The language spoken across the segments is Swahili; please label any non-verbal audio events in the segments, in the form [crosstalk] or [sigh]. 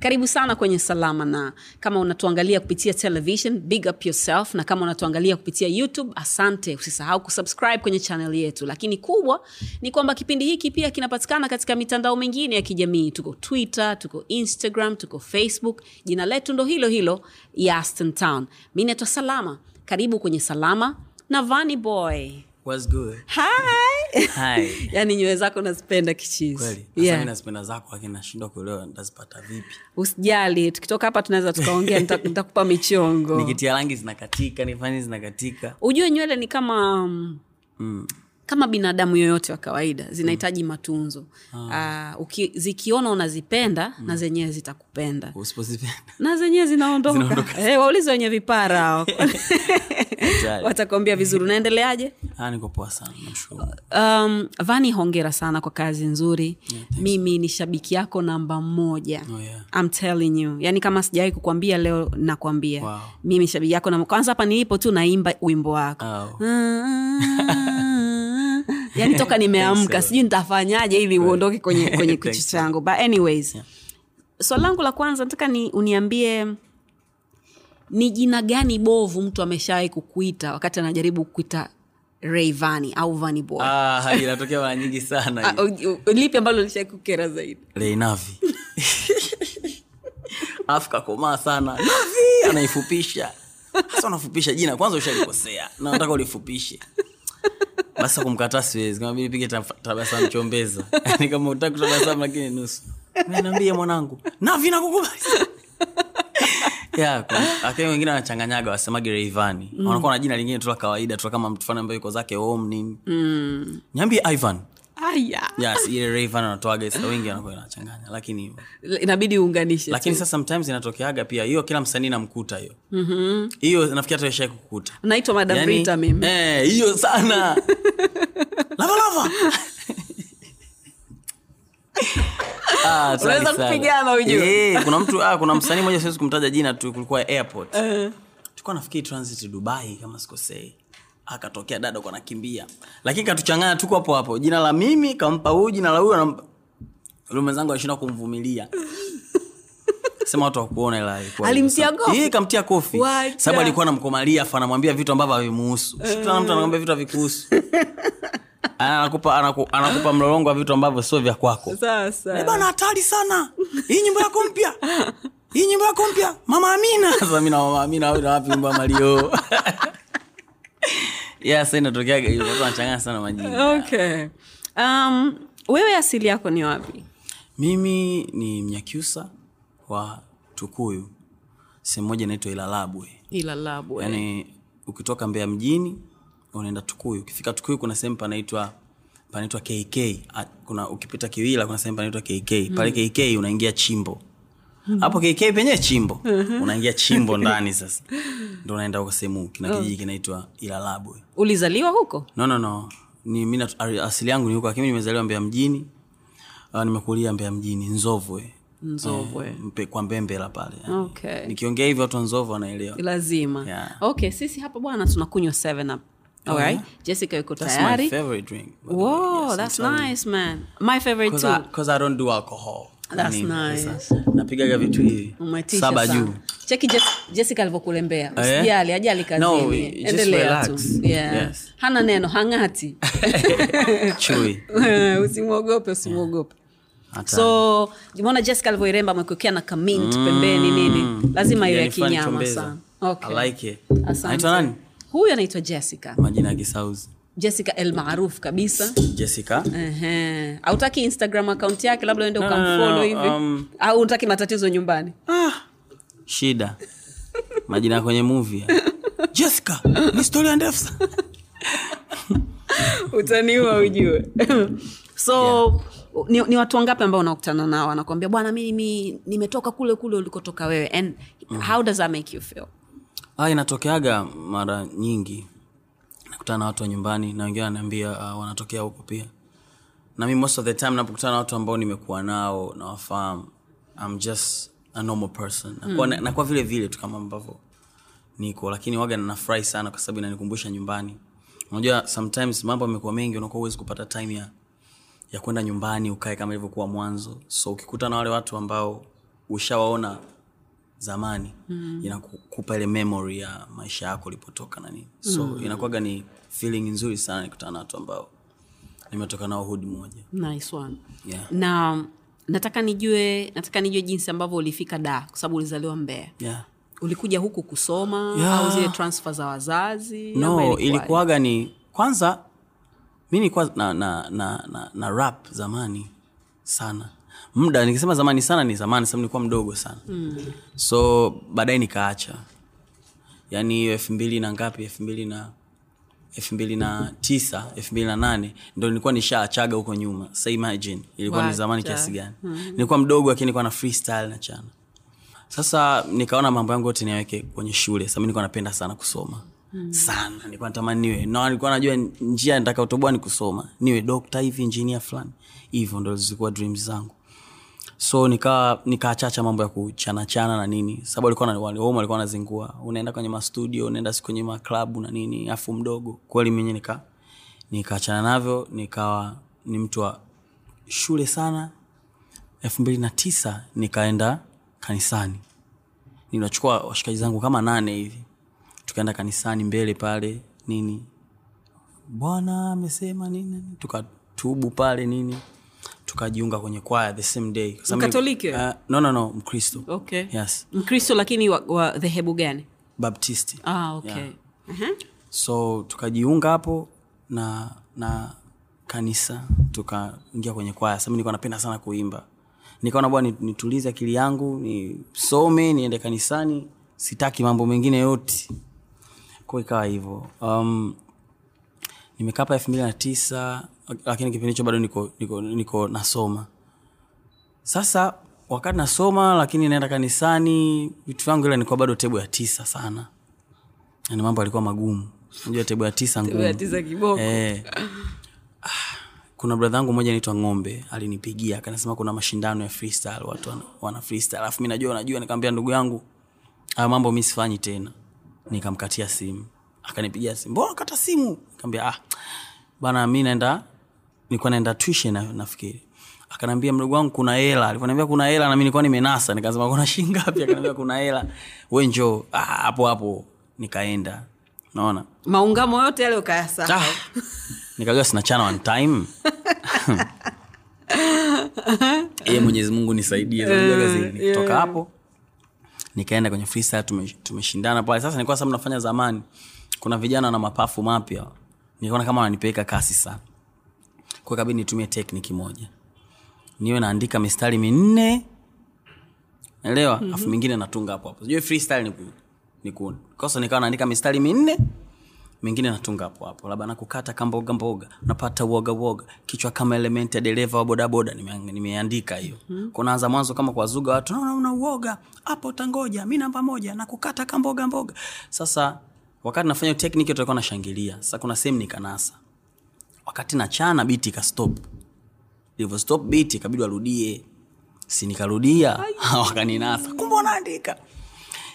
karibu sana kwenye salama na. Kama unatuangalia kupitia television big up yourself. Na kama unatuangalia kupitia youtube asante. Usisahau kusubscribe kwenye channel yetu. Lakini kubwa ni kwamba kipindi hiki pia kinapatikana katika mitandao mingine ya kijamii. Tuko twitter tuko instagram tuko facebook. Jina letu ndo hilo hilo yaston town. Mi naitwa salama. Karibu kwenye salama na vani boy What's good? hi Hi. [laughs] yaani nywele zako nazipenda kichizi Kweli. Yeah. mimi nazipenda zako lakini nashindwa kuelewa nitazipata vipi. usijali tukitoka hapa tunaweza tukaongea [laughs] nitakupa michongo Nikitia rangi zinakatika, nifanye zinakatika. ujue nywele ni kama mm, Mm. kama binadamu yoyote wa kawaida zinahitaji matunzo ah. uki, zikiona unazipenda na zenyewe zitakupenda na zenyewe zinaondoka Eh, waulize wenye vipara. [laughs] watakwambia vizuri unaendeleaje Ah, niko poa sana. Um, vani hongera sana kwa kazi nzuri mimi ni shabiki yako namba moja Oh, yeah. I'm telling you yani kama sijawahi kukwambia leo nakwambia Wow. mimi shabiki yako namba kwanza hapa nilipo tu naimba wimbo wako Oh. [laughs] yani toka nimeamka sijui nitafanyaje ili uondoke kwenye, kwenye [laughs] Thanks. changu but anyways Yeah. swali langu la kwanza nataka ni uniambie ni jina gani bovu mtu ameshawahi kukuita wakati anajaribu kukuita Rayvanny au Boy Ah, inatokea mara nyingi sana. Ah, lipi ambalo lishai kukera zaidi Reinavi. [laughs] Alafu kakomaa sana. Navi anaifupisha. Sasa unafupisha jina kwanza ushalikosea. Na nataka ulifupishe. Basi kumkataa siwezi. Kama vile pige tabasamu chombeza. [laughs] Yaani kama utaki tabasamu lakini nusu. Mimi niambie mwanangu. Navi nakukubali. [laughs] Yeah, wengine wanachanganyaga wasemage Rayvanny. Wanakuwa na jina lingine tu la kawaida tu kama mtu fulani ambaye yuko zake om nini. Mm. Niambie Ivan. Yes, ile [laughs] Rayvanny anatoaga sasa wengi wanakuwa wanachanganya lakini hivyo. Inabidi uunganishe lakini sasa sometimes inatokeaga pia hiyo kila msanii namkuta hiyo. Hiyo nafikiri hata ishai kukuta naitwa madam Rita mimi. eh, hiyo sana. [laughs] Lava lava Ah, Unaweza kupigana ujue. Eh, kuna mtu ah, kuna msanii mmoja siwezi kumtaja jina tu kulikuwa airport. Tulikuwa nafikiri transit dubai kama sikosei. Akatokea dada kwa nakimbia lakini katuchanganya tuko hapo hapo. Jina la mimi kampa huyu jina la huyu anampa yule mwenzangu alishinda kumvumilia. Sema watu wakuona ila Alimtia kofi? Eh, kamtia kofi. Sababu alikuwa anamkomalia afu anamwambia vitu ambavyo havimuhusu. Shukran mtu anakwambia vitu havikuhusu [laughs] anakupa anaku, anakupa mlolongo wa vitu ambavyo sio vya kwako. Eh, bana hatari sana. Hii nyimbo yako mpya. Hii nyimbo yako mpya. Mama amina. [laughs] Sasa mi na mama amina na wapi nyimbo ya malio? [laughs] Yeah, inatokeaga hivyo watu wanachanganya sana majina. Okay. Um, wewe asili yako ni wapi? Mimi ni mnyakyusa wa tukuyu. Sehemu moja inaitwa ilalabwe. Ilalabwe. Yaani ukitoka mbea mjini unaenda tukuyu. Ukifika tukuyu kuna sehemu panaitwa panaitwa kk Ah, kuna ukipita kiwila kuna sehemu panaitwa kk pale kk unaingia chimbo. Hapo kk penyewe chimbo. Unaingia chimbo [laughs] ndani sasa. Ndio unaenda huko sehemu kina kijiji kinaitwa ilalabwe ulizaliwa huko? No no no. Ni mimi asili yangu ni huko lakini nimezaliwa mbeya mjini. Uh, nimekulia mbeya mjini nzovwe. Nzovwe. Eh, mpe, kwa mbembela pale Okay. nikiongea hivyo watu wa nzovwe wanaelewa. Lazima. Yeah. okay sisi hapa bwana tunakunywa 7 up Alright. yeah? jessica yuko That's my favorite drink. Whoa, Yes, that's nice man my favorite 'Cause too I, I don't do alcohol. That's Nini, nice. sasa, napigaga vitu hivi saba juu cheki jessica alivyokulembea eh? usijali ajali No, kazini just endelea tu relax. yeah. Yes. hana neno hang'ati [laughs] [laughs] chui usimwogope usimwogope Hata- so umeona jessica alivyoiremba amekuekea na kamint pembeni nini lazima iwe kinyama sana okay. I like it. Asante. Anaitwa nani huyu anaitwa jessica. Majina ya kisauzi. Jessica el maaruf kabisa. Jessica. Ehe. hautaki instagram akaunti yake labda uende no, ukamfolo no, hivi? um, au utaki matatizo nyumbani? Shida. Majina kwenye movie jessica ni historia ndefu sana. [laughs] Utaniua ujue. [laughs] So ni, ni watu wangapi ambao unakutana nao? Wanakwambia bwana mimi nimetoka kule kule ulikotoka wewe. And how does that make you feel ah, inatokeaga mara nyingi. Nakutana na watu wa nyumbani na wengine wananiambia uh, wanatokea huko pia. Na mi most of the time napokutana na watu ambao nimekuwa nao nawafahamu. I'm just a normal person. Nakuwa, mm. nakuwa vile vile tu kama ambavyo niko lakini waga nafurahi sana kwa sababu inanikumbusha nyumbani. Unajua sometimes mambo yamekuwa mengi unakuwa huwezi kupata time ya ya kwenda nyumbani ukae kama ilivyokuwa mwanzo. So ukikuta na wale watu ambao ushawaona zamani mm. inakupa ile memory ya maisha yako ulipotoka na nini so mm. inakuwaga ni feeling nzuri sana nikutana na watu ambao nimetoka nao hudi moja nice one yeah. na nataka nijue nataka nijue jinsi ambavyo ulifika da kwa sababu ulizaliwa mbea Yeah. ulikuja huku kusoma Yeah. au zile transfer za wazazi no ilikuwaga ni kwanza mi nilikuwa na, na, na, na, na rap zamani sana muda nikisema zamani sana ni zamani sababu nilikuwa mdogo sana. Mm. so baadaye nikaacha. Yaani hiyo elfu mbili na ngapi elfu mbili na elfu mbili na tisa elfu mbili na nane ndo nilikuwa nishaachaga huko nyuma. Sa imagine ilikuwa ni zamani kiasi gani. Nilikuwa mdogo lakini nilikuwa na freestyle na chana. Sasa nikaona mambo yangu yote niaweke kwenye shule sasa nilikuwa napenda sana kusoma. Mm. sana nilikuwa natamani niwe na nilikuwa najua njia nitakaotoboa ni kusoma. Niwe dokta hivi injinia fulani. Hivyo ndo zilikuwa dreams zangu so nikawa nikaachacha mambo ya kuchanachana na nini. Sababu alikuwa walikuwa wanazingua. Unaenda kwenye mastudio unaenda si kwenye maklabu na nini afu mdogo. Kweli mwenye nika nikaachana navyo nikawa ni mtu wa shule sana. Elfu mbili na tisa nikaenda kanisani. Ninachukua washikaji zangu kama nane hivi. Tukaenda kanisani mbele pale nini. Bwana amesema nini. tukatubu pale nini tukajiunga kwenye kwaya the same day. Kwa Mkatoliki? Uh, no, no, no mkristo. Okay. Yes. Mkristo lakini wa, wa dhehebu gani? Baptisti. Ah, okay. Yeah. Mhm. so tukajiunga hapo na na kanisa tukaingia kwenye kwaya sami nilikuwa napenda sana kuimba. Nikaona bwana nitulize akili yangu nisome niende kanisani sitaki mambo mengine yote. Ko ikawa hivyo. Um, nimekaa hapa elfu mbili na tisa lakini kipindi hicho bado niko, niko, niko nasoma. Sasa wakati nasoma lakini naenda kanisani vitu vyangu ile nilikuwa bado tebu ya tisa sana. Yani mambo alikuwa magumu. Najua tebu ya tisa ngumu. Eh, kuna bradha yangu mmoja anaitwa ng'ombe alinipigia akanasema kuna mashindano ya freestyle watu wana, wana freestyle. Alafu mi najua najua nikamwambia ndugu yangu haya mambo mi sifanyi tena. Nikamkatia simu. Akanipigia simu mbona kata simu? Nikamwambia ah bana mi naenda nilikuwa naenda tuition na, nafikiri. Akanambia mdogo wangu kuna hela. Alivyoniambia kuna hela na mimi nilikuwa nimenasa nikasema kuna shilingi ngapi? Akanambia kuna hela. Wewe njoo ah, hapo hapo nikaenda. Naona maungamo yote yale ukayasa ah, nikajua sina chana one time. [laughs] Ye mwenyezi mungu nisaidie kazi, nikitoka hapo nikaenda kwenye freestyle tume- pale. Sasa nilikuwa sasa nafanya zamani. Kuna vijana na mapafu mapya. Nikaona kama wananipeleka kasi sana kwa kabidi nitumie tekniki moja. Niwe naandika mistari minne. Naelewa? Mm-hmm. afu mingine natunga hapo hapo. Sijui freestyle ni ni ku. Kosa nikawa naandika mistari minne mingine natunga hapo hapo. Labda nakukata kamboga mboga napata uoga uoga kichwa kama element ya dereva wa bodaboda nime- nimeandika hiyo. Mm. kunaanza mwanzo kama kuwazuga watu naona una uoga hapo utangoja. Mimi namba moja. Nakukata kamboga mboga. Sasa wakati nafanya technique, tutakuwa nashangilia sasa kuna sehemu nikanasa wakati nachana biti ikastop ilivyostop biti ikabidi warudie. Si nikarudia [laughs] wakaninasa. Kumbe wanaandika.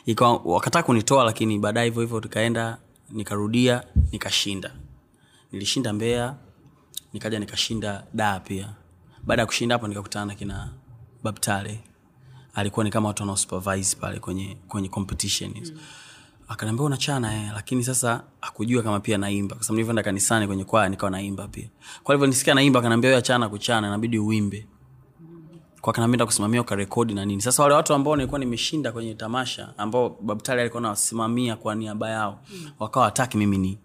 Ikawa kunitoa lakini baadaye hivyo hivyo tukaenda nikarudia nikashinda. Nilishinda mbea nikaja nikashinda daa pia. Baada ya kushinda hapo nikakutana na kina babtale alikuwa ni kama watu wanaosupervise pale kwenye kwenye competition hizo. mm. Akaniambia unachana eh, lakini sasa akujua kama pia naimba. Kwa sababu nilivyoenda kanisani kwenye kwaya nikawa naimba pia. Kwa hivyo nisikia naimba akaniambia wewe achana kuchana inabidi uimbe. Kwa kanamenda kusimamia ukarekodi na nini. Sasa wale watu ambao nilikuwa nimeshinda kwenye tamasha ambao babtali alikuwa nawasimamia kwa niaba yao mm. wakawa wataki mimi ni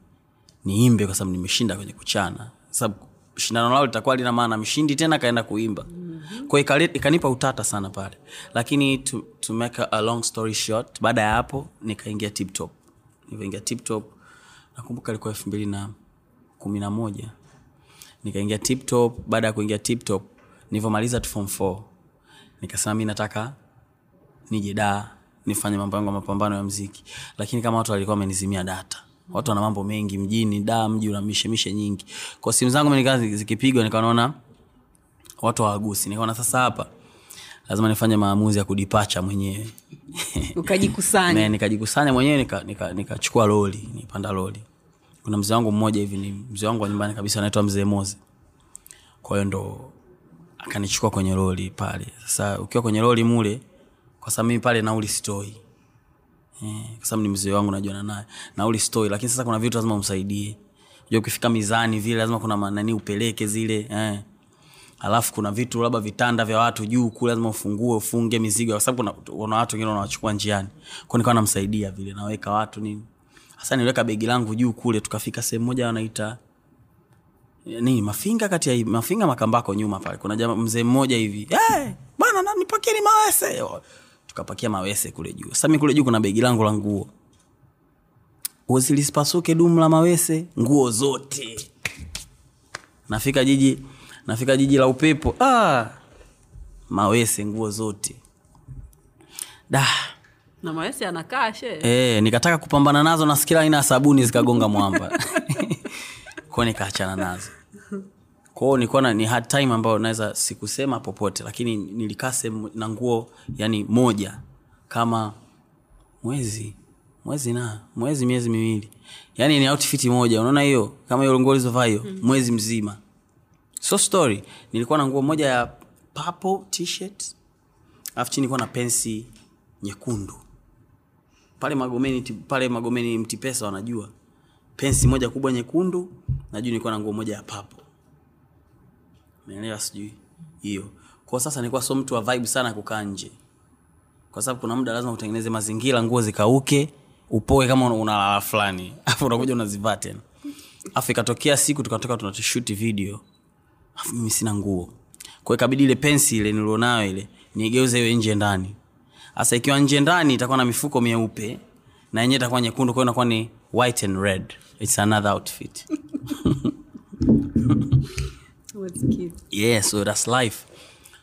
niimbe kwa sababu nimeshinda kwenye kuchana. Sababu shindano lao litakuwa lina maana. Mshindi tena kaenda kuimba. Mm. Kwa ikanipa utata sana pale. Lakini to, to make a, long story short baada ya hapo nikaingia tiptop nikaingia tiptop nakumbuka ilikuwa elfu mbili na kumi na moja. Nikaingia tiptop baada ya kuingia tiptop nivyomaliza form 4 nikasema mi nataka nije daa nifanye mambo yangu ya mapambano ya mziki lakini kama watu walikuwa wamenizimia data watu wana mambo mengi mjini da mji una mishemishe nyingi. Kwa simu zangu zikipigwa nikaona watu hawagusi. Nikaona sasa hapa lazima nifanye maamuzi ya kudipacha mwenyewe. [laughs] Ukajikusanya. Nikajikusanya mwenyewe nikachukua nika, nika loli nipanda loli kuna mzee wangu mmoja hivi ni mzee wangu wa nyumbani kabisa anaitwa mzee moze kwa hiyo ndo akanichukua kwenye loli pale. Sasa ukiwa kwenye loli mule kwa sababu mimi pale nauli sitoi. Eh, kwa sababu ni mzee wangu najuana naye. Nauli sitoi lakini sasa kuna vitu lazima umsaidie. Unajua ukifika mizani vile lazima kuna manani upeleke zile eh alafu kuna vitu labda vitanda vya watu juu kule lazima ufungue ufunge mizigo kwa sababu kuna, watu wengine wanawachukua njiani. Kwa nikawa namsaidia vile naweka watu nini. Hasa niliweka begi langu juu kule tukafika sehemu moja wanaita nini mafinga kati ya mafinga makambako nyuma pale. Kuna jamaa mzee mmoja hivi hey, bwana na nipakieni mawese. Tukapakia mawese kule juu. Sasa mimi kule juu kuna begi langu la nguo. Uzilisipasuke dumu la mawese nguo zote. Nafika jiji nafika jiji la upepo. Ah, mawese nguo zote. Da. Na mawese anakaa she. E, nikataka kupambana nazo na kila aina ya sabuni zikagonga mwamba. [laughs] Kwao nikaachana nazo. Kwao nilikuwa na- ni hard time ambayo naweza sikusema popote lakini nilikaa sehemu na nguo yani moja kama mwezi mwezi na mwezi miezi miwili. Yani ni outfit moja. Unaona hiyo? Kama hiyo nguo ulizovaa hiyo mwezi mzima so story nilikuwa na nguo moja ya purple t-shirt alafu chini nilikuwa na pensi nyekundu. Pale magomeni pale magomeni mtipesa wanajua pensi moja kubwa nyekundu na nilikuwa na nguo moja ya papo naelewa sijui hiyo. Kwa sasa nilikuwa so mtu wa vibe sana kukaa nje. Kwa sababu kuna muda lazima utengeneze mazingira nguo zikauke upoe kama una- unalala fulani. [laughs] Afu unakuja unazivaa tena. Afu ikatokea siku tukatoka tunashuti video afu mimi sina nguo. Kwa ikabidi ile pensi ile nilionayo ile niigeuze iwe nje ndani. Sasa ikiwa nje ndani itakuwa na mifuko mieupe na yenyewe itakuwa nyekundu kwao inakuwa ni white and red. Its another outfit. Yeah so that's life.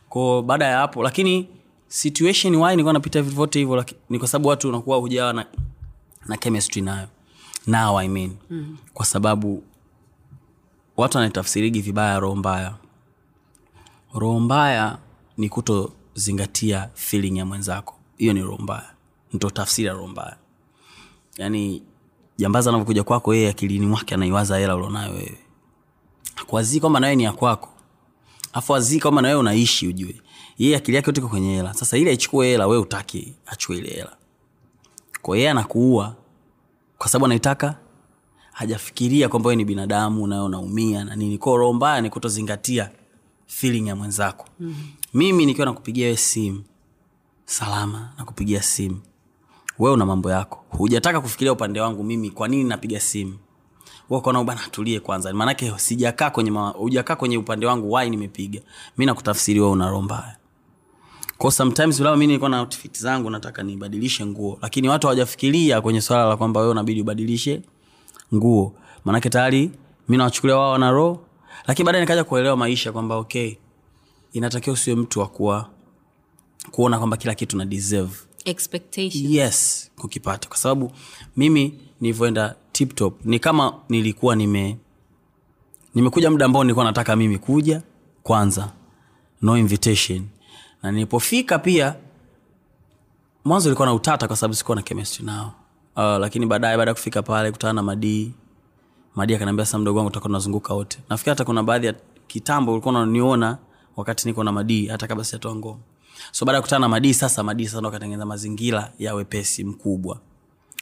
Ko baada ya hapo lakini situation why nilikuwa napita vyote hivyo ni kwa sababu watu unakuwa hujawa na, na chemistry nayo. Now i mean. Mm. kwa sababu watu wanaitafsirigi vibaya roho mbaya. Roho mbaya ni kutozingatia feeling ya mwenzako. Hiyo ni roho mbaya. Ndo tafsiri ya roho mbaya. Yaani jambazi anavyokuja kwako yeye akilini mwake anaiwaza hela ulionayo wewe. Akuwazii kwamba nawe ni ya kwako. Afu azii kwamba nawewe unaishi ujue. Yeye akili yake yote kwenye hela. Sasa ili aichukue hela wewe utaki achue ile hela. Kwa yeye anakuua kwa sababu anaitaka hajafikiria kwamba ni binadamu nayo naumia na nini. Kwao roho mbaya ni kutozingatia feeling ya mwenzako. Mm-hmm. mimi nikiwa nakupigia wewe simu salama nakupigia simu. Wewe una mambo yako. Hujataka kufikiria upande wangu mimi kwa nini napiga simu. Bana tulie kwanza. Maanake sijakaa kwenye ma- hujakaa kwenye upande wangu wai nimepiga. Mi nakutafsiri wewe una roho mbaya. Kwa sometimes labda mi nilikuwa na outfit zangu nataka nibadilishe nguo. Lakini watu hawajafikiria kwenye swala la kwamba wewe unabidi ubadilishe nguo. Maanake tayari mi nawachukulia wao wana roho lakini baadaye nikaja kuelewa maisha kwamba okay inatakiwa usiwe mtu wa kuwa kuona kwamba kila kitu na deserve. Yes kukipata. Kwa sababu mimi nilivyoenda tiptop ni kama nilikuwa nime nimekuja muda ambao nilikuwa nataka mimi kuja kwanza. No invitation. Na nilipofika pia mwanzo ilikuwa na utata kwa sababu sikuwa na chemistry nao uh, lakini baadaye baada ya kufika pale kutana na madii madii akaniambia sasa mdogo wangu tutakuwa tunazunguka wote. Nafikiri hata kuna baadhi ya kitambo ulikuwa unaniona wakati niko na madii hata kabla sijatoa ngoma. So baada ya kukutana na madii sasa madii sasa ndo akatengeneza mazingira ya wepesi mkubwa.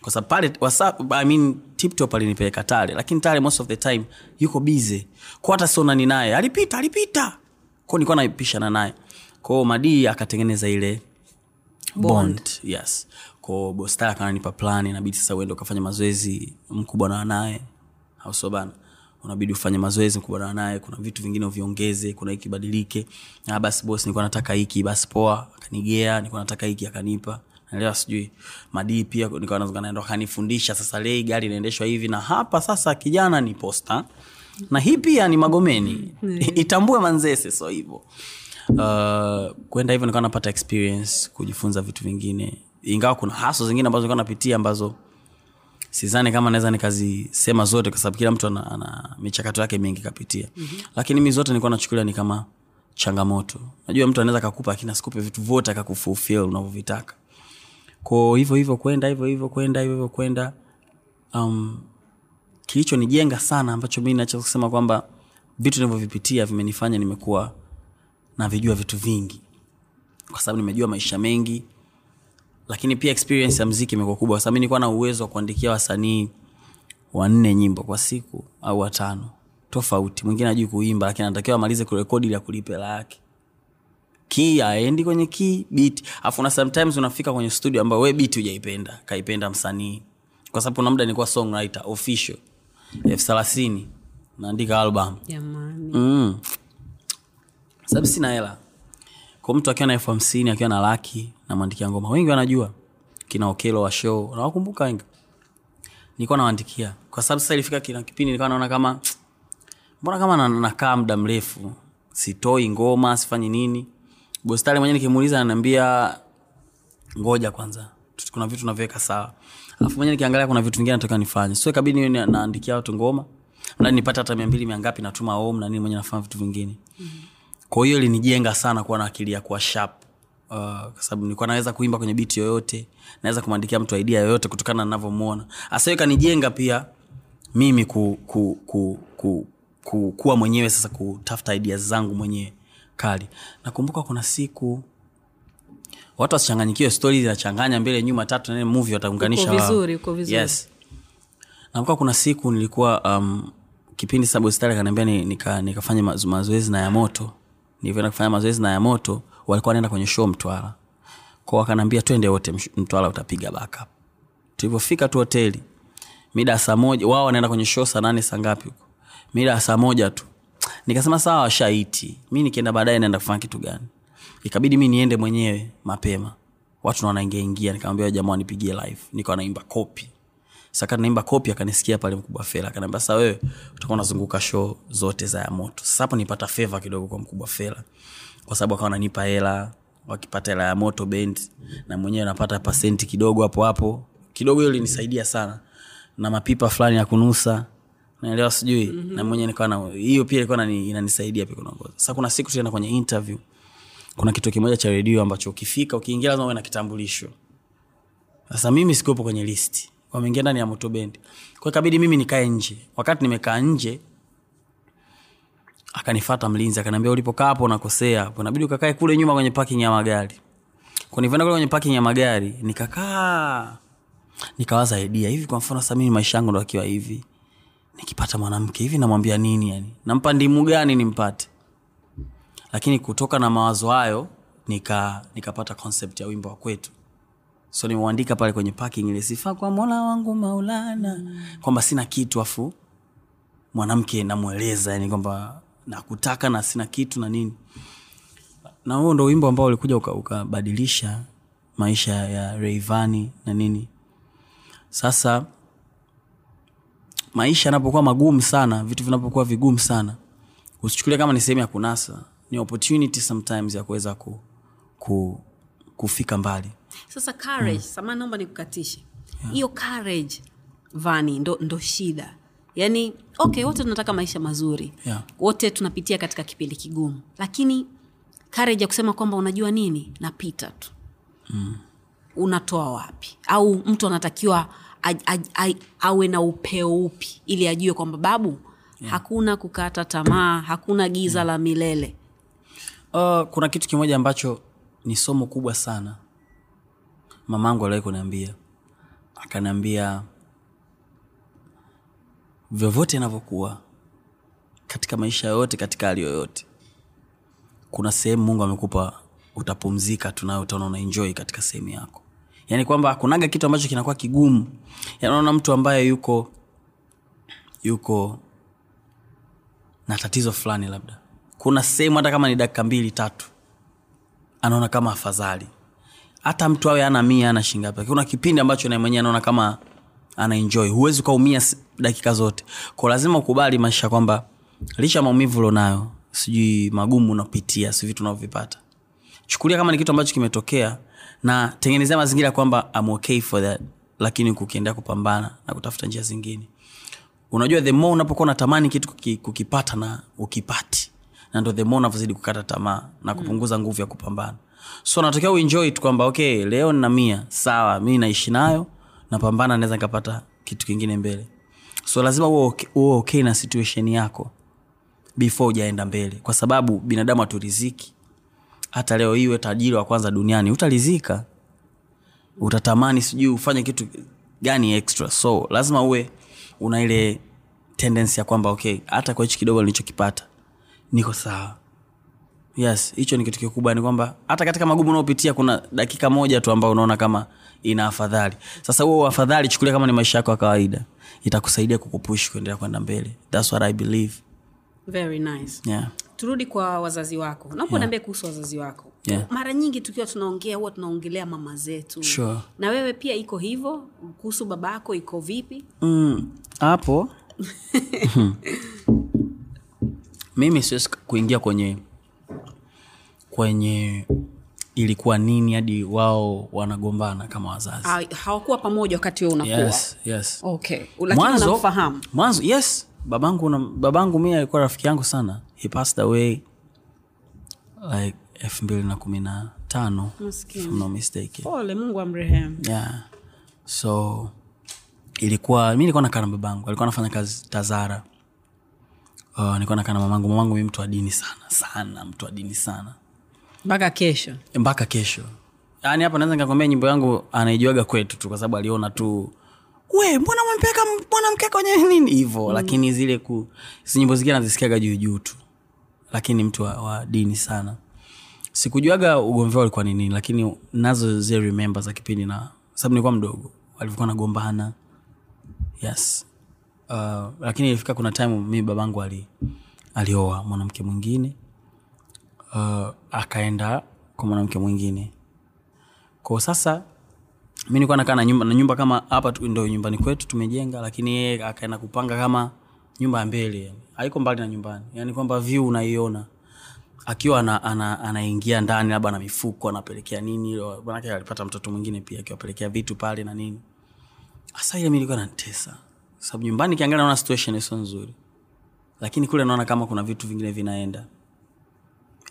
Kwa sababu pale WhatsApp, I mean, tiptop alinipeleka tale lakini tale most of the time yuko bize kwa hata sionani naye. Alipita alipita! Kwao nilikuwa naipishana naye. Kwao madii akatengeneza ile bond, yes kwao bostal akananipa plani inabidi sasa uende ukafanya mazoezi mkubwa na naye au sio bana? Unabidi ufanye mazoezi kubana naye kuna vitu vingine uviongeze kuna hiki badilike ah, basi bos nilikuwa nataka hiki basi poa akanigea nilikuwa nataka hiki akanipa. Naelewa sijui madii pia nazunga naye akanifundisha sasa lei gari inaendeshwa hivi na hapa sasa kijana ni posta. Na hii pia ni magomeni. [laughs] Itambue manzese so hivyo. Uh, kwenda hivyo nikawa napata experience kujifunza vitu vingine ingawa kuna haso zingine ambazo nilikuwa napitia ambazo sidhani kama naweza nikazisema zote kwa sababu kila mtu ana, ana michakato yake mingi kapitia. Mm-hmm. lakini mi zote nilikuwa nachukulia ni kama changamoto. Najua mtu anaweza kakupa lakini asikupe vitu vyote akakufulfill unavyovitaka. Ko hivyo hivyo kwenda hivyo hivyo kwenda hivyo hivyo kwenda um, kilichonijenga sana ambacho mi nacho kusema kwamba vitu nivyovipitia vimenifanya nimekuwa navijua vitu vingi. Kwa sababu nimejua maisha mengi lakini pia experience ya mziki imekuwa kubwa. Kwa mi nilikuwa na uwezo wa kuandikia wasanii wanne nyimbo kwa siku au watano. Tofauti. Mwingine ajui kuimba lakini anatakiwa amalize kurekodi ili akulipe hela yake. Ki aendi kwenye kii bit afu na sometimes unafika kwenye studio ambayo we bit hujaipenda kaipenda msanii. Kwa sababu kuna muda nilikuwa songwriter official. Elfu thelathini naandika album. Mm. sababu sina hela. Kwa mtu akiwa na elfu hamsini akiwa na laki namwandikia ngoma. Wengi wanajua kina okelo wa show nawakumbuka wengi. Nilikuwa nawaandikia. Kwa sababu sasa ilifika kina kipindi nilikuwa naona kama mbona kama nakaa muda mrefu? Sitoi ngoma sifanyi nini? Bostari mwenyewe nikimuuliza ananiambia ngoja kwanza. Kuna vitu naviweka sawa. Alafu mwenyewe nikiangalia kuna vitu vingine nataka nifanye. So ikabidi niwe naandikia watu ngoma. Na nipate hata mia mbili mia ngapi natuma om na nini mwenyewe nafanya vitu vingine. Kwa hiyo ilinijenga sana kuwa na akili ya kuwa sharp uh, kwa sababu nilikuwa naweza kuimba kwenye biti yoyote naweza kumwandikia mtu idea yoyote kutokana na navyomwona hasa hiyo ikanijenga pia mimi ku, ku, ku, ku, ku, kuwa mwenyewe sasa kutafuta ideas zangu mwenyewe kali. Nakumbuka kuna siku watu wasichanganyikiwe stori zinachanganya mbele nyuma tatu na nne movie wataunganisha vizuri, vizuri. yes. Nakumbuka kuna siku nilikuwa um, kipindi sabostari akaniambia nikafanya nika- mazoezi na ya moto. Nilivyoenda kufanya mazoezi na ya moto walikuwa wanaenda kwenye show mtwara. Kwao wakanaambia twende wote mtwara utapiga backup. Tulivyofika tu hoteli mida ya saa moja wao wanaenda kwenye show saa nane saa ngapi huko? Mida ya saa moja tu. Nikasema sawa washaiti. Mi nikienda baadaye naenda kufanya kitu gani? Ikabidi mi niende mwenyewe mapema. Watu na wanaingia ingia. Nikamwambia jamaa wanipigie live. Niko naimba kopi saka naimba kopi akanisikia pale mkubwa fela. Akaniambia sasa wewe utakuwa unazunguka show zote za ya moto. Sasa hapo nipata favor kidogo kwa mkubwa fela kwa sababu akawa ananipa hela wakipata hela ya moto bend na mwenyewe napata pasenti kidogo hapo hapo. Kidogo hiyo linisaidia sana na mapipa fulani ya kunusa. Naelewa sijui? Mm-hmm. na mwenyewe nikawa na hiyo pia ilikuwa inanisaidia pia kunaongoza sasa kuna siku tena kwenye interview kuna kitu kimoja cha redio ambacho ukifika ukiingia lazima uwe na kitambulisho. Sasa mimi sikuwepo kwenye listi. Wameingia ndani ya motobendi kwa ikabidi mimi nikae nje. Wakati nimekaa nje akanifata mlinzi akaniambia ulipokaa hapo unakosea hapo ukakae kule nyuma kwenye parking ya magari. Kwa kule kwenye parking ya magari nikakaa nikawaza idea hivi kwa mfano sasa maisha yangu ndo akiwa hivi nikipata mwanamke hivi namwambia nini yani? Nampa ndimu gani nimpate? Lakini kutoka na mawazo hayo nika nikapata concept ya wimbo wa kwetu. So nimeuandika pale kwenye parking ile sifa kwa mola wangu maulana. Kwamba sina kitu afu mwanamke namweleza yani kwamba nakutaka na sina kitu na nini. Na huo ndo wimbo ambao ulikuja uka- ukabadilisha maisha ya reivani na nini. Sasa maisha yanapokuwa magumu sana vitu vinapokuwa vigumu sana usichukulia kama ni sehemu ya kunasa. Ni opportunity sometimes ya kuweza ku, ku, kufika mbali. Sasa courage mm. samani naomba nikukatishe. Hiyo courage vani ndo, ndo shida yaani okay wote tunataka maisha mazuri. Yeah. wote tunapitia katika kipindi kigumu. Lakini courage ya kusema kwamba unajua nini? Napita tu. Mm. unatoa wapi? Au mtu anatakiwa aj, aj, aj, awe na upeo upi ili ajue kwamba babu yeah. hakuna kukata tamaa hakuna giza la milele. Uh, kuna kitu kimoja ambacho ni somo kubwa sana. Mamangu aliwahi kuniambia. Akaniambia vyovyote inavyokuwa katika maisha yoyote katika hali yoyote kuna sehemu mungu amekupa utapumzika tunayo utaona unaenjoy katika sehemu yako. Yaani kwamba hakunaga kitu ambacho kinakuwa kigumu. Yanaona unaona mtu ambaye yuko yuko na tatizo fulani labda. Kuna sehemu hata kama ni dakika mbili tatu anaona kama afadhali. Hata mtu awe ana mia ana shingapi. Kuna kipindi ambacho naye mwenyewe anaona kama ana enjoy. Huwezi ukaumia dakika zote. Ko lazima ukubali maisha kwamba licha maumivu ulionayo sijui magumu unapitia si vitu unavyovipata. Chukulia kama ni kitu ambacho kimetokea na tengenezea mazingira kwamba I'm okay for that lakini kukiendea kupambana na kutafuta njia zingine. Unajua the more unapokuwa unatamani kitu kuki- kukipata na ukipati na ndo the more unavyozidi kukata tamaa na kupunguza nguvu ya kupambana. So natokea uenjoy tu kwamba okay leo nina mia sawa mi naishi nayo napambana naweza nikapata kitu kingine mbele so lazima uwe okay, okay na situation yako before ujaenda mbele. Kwa sababu binadamu haturiziki. Hata leo iwe tajiri wa kwanza duniani utarizika utatamani sijui ufanye kitu gani extra. So lazima uwe una ile tendensi ya kwamba okay hata kwa hichi kidogo nilichokipata niko sawa yes hicho ni kitu kikubwa ni kwamba hata katika magumu unaopitia kuna dakika moja tu ambayo unaona kama ina afadhali. Sasa huo afadhali chukulia kama ni maisha yako ya kawaida. Itakusaidia kukupush kuendelea kwenda mbele. Thats what i believe. Very nice. Yeah. turudi kwa wazazi wako. Naponiambia yeah. kuhusu wazazi wako Yeah. mara nyingi tukiwa tunaongea huwa tunaongelea mama zetu. Sure. na wewe pia iko hivyo? Kuhusu babako iko vipi? Mm, [laughs] [laughs] mimi siwezi kuingia kwenye kwenye ilikuwa nini hadi wao wanagombana kama wazazi. Ha- hawakuwa pamoja wakati huo unakuwa? Yes, yes. okay. Mwanzo, mwanzo yes. Babangu na, babangu mi alikuwa rafiki yangu sana. He passed away like elfu mbili na kumi na tano pole mungu amrehemu. Yeah. so ilikuwa mi nilikuwa nakaa na babangu. Alikuwa anafanya kazi tazara uh, nilikuwa nakaa na mamangu. Mamangu mi mtu wa dini sana sana mtu wa dini sana mpaka kesho. Mpaka kesho. Yaani hapa naweza nikakwambia nyimbo yangu anaijuaga kwetu tu kwa sababu aliona tu we mbona umempeka mwanamke kwenye [laughs] nini? Hivo mm. lakini zile ku nyimbo zingine nazisikiaga juu juu tu. Lakini mtu wa, wa dini sana. Sikujuaga ugomvi walikuwa ni nini lakini nazo zile remember za kipindi na sababu nilikuwa mdogo walivyokuwa nagombana yes. Uh, lakini ilifika kuna time mi babangu ali alioa mwanamke mwingine uh, akaenda kwa mwanamke mwingine. Kwao sasa mi nilikuwa nakaa na nyumba, na nyumba kama hapa ndo nyumbani kwetu tumejenga lakini yeye akaenda kupanga kama nyumba ya mbele haiko mbali na nyumbani. Yani kwamba vyu unaiona. Akiwa ana, ana, ndani labda na mifuko anapelekea nini manake alipata mtoto mwingine pia akiwapelekea vitu pale na nini. Hasa ile mi ilikuwa nantesa. Sababu nyumbani kiangalia naona situation sio nzuri. Lakini kule naona kama kuna vitu vingine vinaenda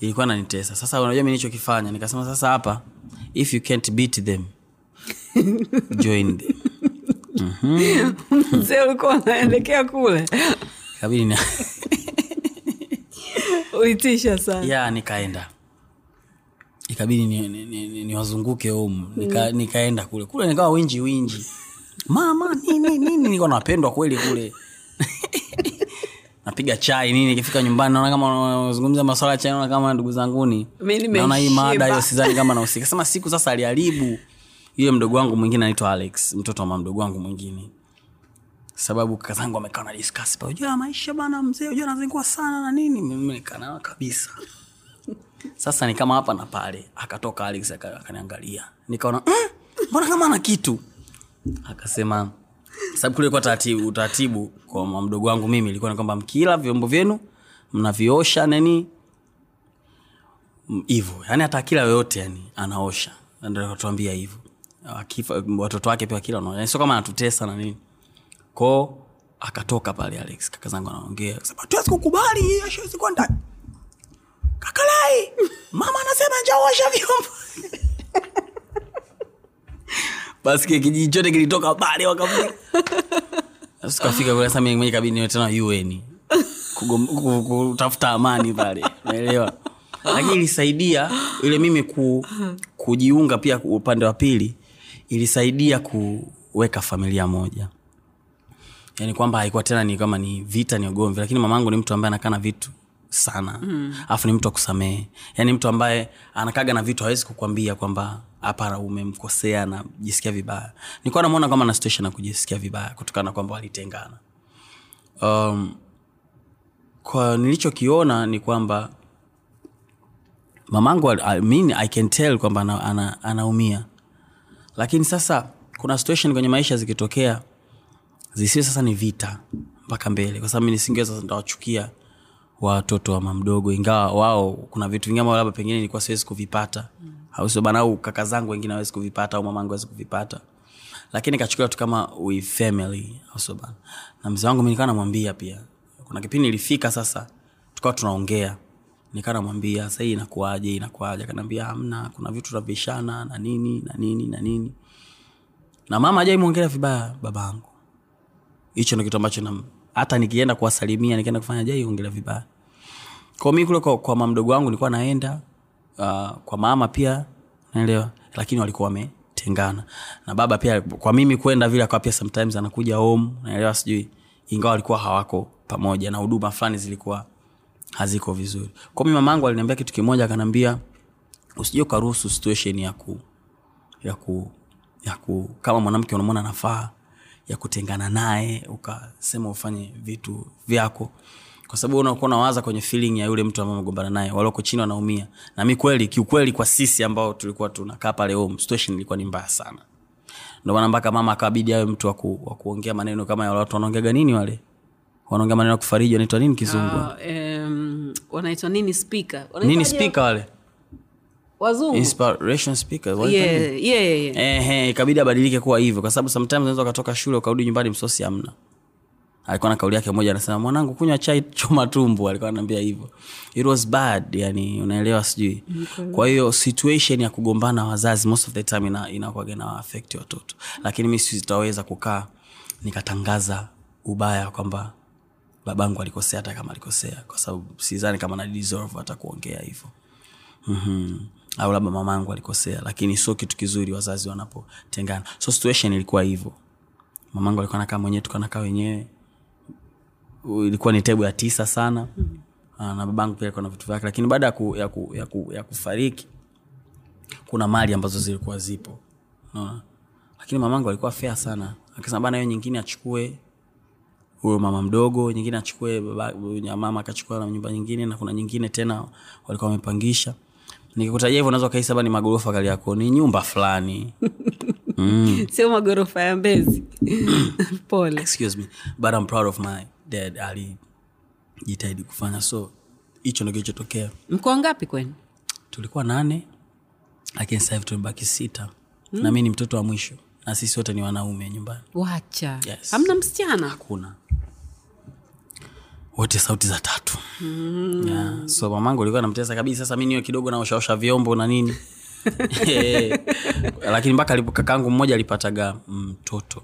ilikuwa nanitesa sasa unajua mi nilichokifanya nikasema sasa hapa if you can't beat them [laughs] join them. [laughs] Mzee ulikuwa unaelekea kule. Kabidi uitisha [laughs] sana. Ya nikaenda. Ikabidi niwazunguke ni, ni, ni home Nika, nikaenda kule. Kule nikawa winji winji. Mama nini nini? Niko napendwa kweli kule napiga chai nini ikifika nyumbani naona kama unazungumza maswala ya chai naona kama ndugu zanguni. Naona hii mada hiyo sidhani kama nahusika. Sema siku sasa aliharibu. Yule mdogo wangu mwingine anaitwa alex mtoto wa mdogo wangu mwingine. Sababu kaka zangu amekaa na discuss pa ujua maisha bana mzee ujua nazingua sana na nini? Mimi kabisa. Sasa ni kama hapa na pale. Akatoka alex akaniangalia. Nikaona "Mm, mbona kama ana kitu? Akasema sababu kule taratibu utaratibu kwa mdogo wangu mimi ilikuwa ni kwamba mkila vyombo vyenu mnaviosha nini hivo yani hata akila yoyote yani anaosha. Ndio akatuambia watoto wake pia kila wanaosha. Sio kama anatutesa na nini. Ko akatoka pale alex kaka zangu anaongea akasema tuwezi kukubali haiwezi kwenda. Kakalai mama anasema njaosha vyombo [laughs] basi kijiji chote kilitoka pale [laughs] Sasa tukafika kule sasa mimi mwenyewe kabidi niwe tena UN. Kutafuta amani pale unaelewa lakini ilisaidia ile mimi ku, kujiunga pia upande wa pili ilisaidia kuweka familia moja. Yani kwamba haikuwa tena ni kama ni vita ni ugomvi lakini mamangu ni mtu ambaye anakana na vitu sana. Alafu ni mtu akusamehe yani mtu ambaye anakaga na vitu hawezi kukwambia kwamba hapa umemkosea na vibaya. Nilikuwa namwona kama na kujisikia vibaya kutokana kwamba walitengana. Um, kwa nilichokiona ni kwamba mamangu mean, I can tell kwamba ana, ana, anaumia. Lakini sasa kuna situation kwenye maisha zikitokea zisiwe sasa ni vita mpaka mbele. Kwa sababu mi nisingeweza ntawachukia watoto wa mamdogo ingawa wao kuna vitu vingi ambao labda pengine nilikuwa siwezi kuvipata au sio bana au kaka zangu wengine hawezi kuvipata au mamangu hawezi kuvipata. Lakini kachukulia tu kama family au sio bana. Na mzee wangu mi nikawa namwambia pia. Kuna kipindi ilifika sasa tukawa tunaongea. Nikawa namwambia sahii inakuaje inakuaje akanaambia amna kuna vitu tunavishana na nini na nini na nini. Na mama ajai mwongelea vibaya babangu hicho ndo kitu ambacho na hata nikienda kuwasalimia nikienda kufanya jai ongelea vibaya. Kwa mi kule kwa, kwa mamdogo wangu nilikuwa naenda uh, kwa mama pia naelewa lakini walikuwa wametengana. Na baba pia kwa mimi kwenda vile akawa pia sometimes anakuja home naelewa sijui ingawa walikuwa hawako pamoja na huduma fulani zilikuwa haziko vizuri. Kwa mi mamangu aliniambia kitu kimoja akanaambia usije ukaruhusu situation ya ku ya ku ya ku kama mwanamke unamwona nafaa ya kutengana naye ukasema ufanye vitu vyako kwa sababu unakuwa unawaza kwenye feeling ya yule mtu ambaye umegombana naye walioko chini wanaumia. Na mi kweli kiukweli kwa sisi ambao tulikuwa tunakaa pale home situation ilikuwa ni mbaya sana. Ndio maana mpaka mama akabidi awe mtu wa ku- wa kuongea maneno kama wale watu wanaongeaga nini wale? Wanaongea maneno ya kufariji wanaitwa nini kizungu? Uh, um, wanaitwa nini speaker? Nini spika wale? Wazungu. Inspiration speaker wanaitwa yeah, yeah, yeah. Ehe, ikabidi abadilike kuwa hivyo. Kwa sababu sometimes unaweza ukatoka shule ukarudi nyumbani msosi hamna alikuwa na kauli yake moja anasema mwanangu kunywa chai choma tumbo. Alikuwa anaambia hivyo. It was bad yani unaelewa sijui. Kwa hiyo situation ya kugombana wazazi most of the time ina, inakuwaga na affect watoto. Lakini mi sitaweza kukaa nikatangaza ubaya kwamba babangu alikosea hata kama alikosea. Kwa sababu sidhani kama na deserve hata kuongea hivyo. Mm-hmm. au labda mamangu alikosea. Lakini sio kitu kizuri wazazi wanapotengana. So situation ilikuwa hivyo. Mamangu alikuwa nakaa mwenyewe tukanakaa wenyewe ilikuwa ni tebu ya tisa sana. Mm-hmm. na babangu pia na vitu vyake. Lakini baada ya, ku, ya, ku, ya, ku, ya kufariki kuna mali ambazo zilikuwa zipo. Naona lakini mamangu alikuwa fea sana. Akisema bana hiyo nyingine achukue huyo mama mdogo nyingine achukue mama akachukua na nyumba nyingine na kuna nyingine tena walikuwa wamepangisha. Nikikutajia hivyo unaweza ukahisi ni magorofa kali yako ni nyumba fulani. [laughs] Sio magorofa ya mbezi. [clears throat] Pole. Excuse me. But I'm proud of my dad alijitahidi kufanya. So hicho ndo kilichotokea. Mko wangapi kwenu? Tulikuwa nane lakini sahivi hivi tumebaki sita. Na mi ni mtoto wa mwisho na sisi wote ni wanaume nyumbani. Wacha. Yes. hamna msichana? Hakuna. Wote sauti za tatu. Mm. yeah. so mamangu alikuwa namtesa kabisa sasa mi niwe kidogo naoshaosha vyombo na nini. [laughs] [laughs] Lakini mpaka kakaangu mmoja alipataga mtoto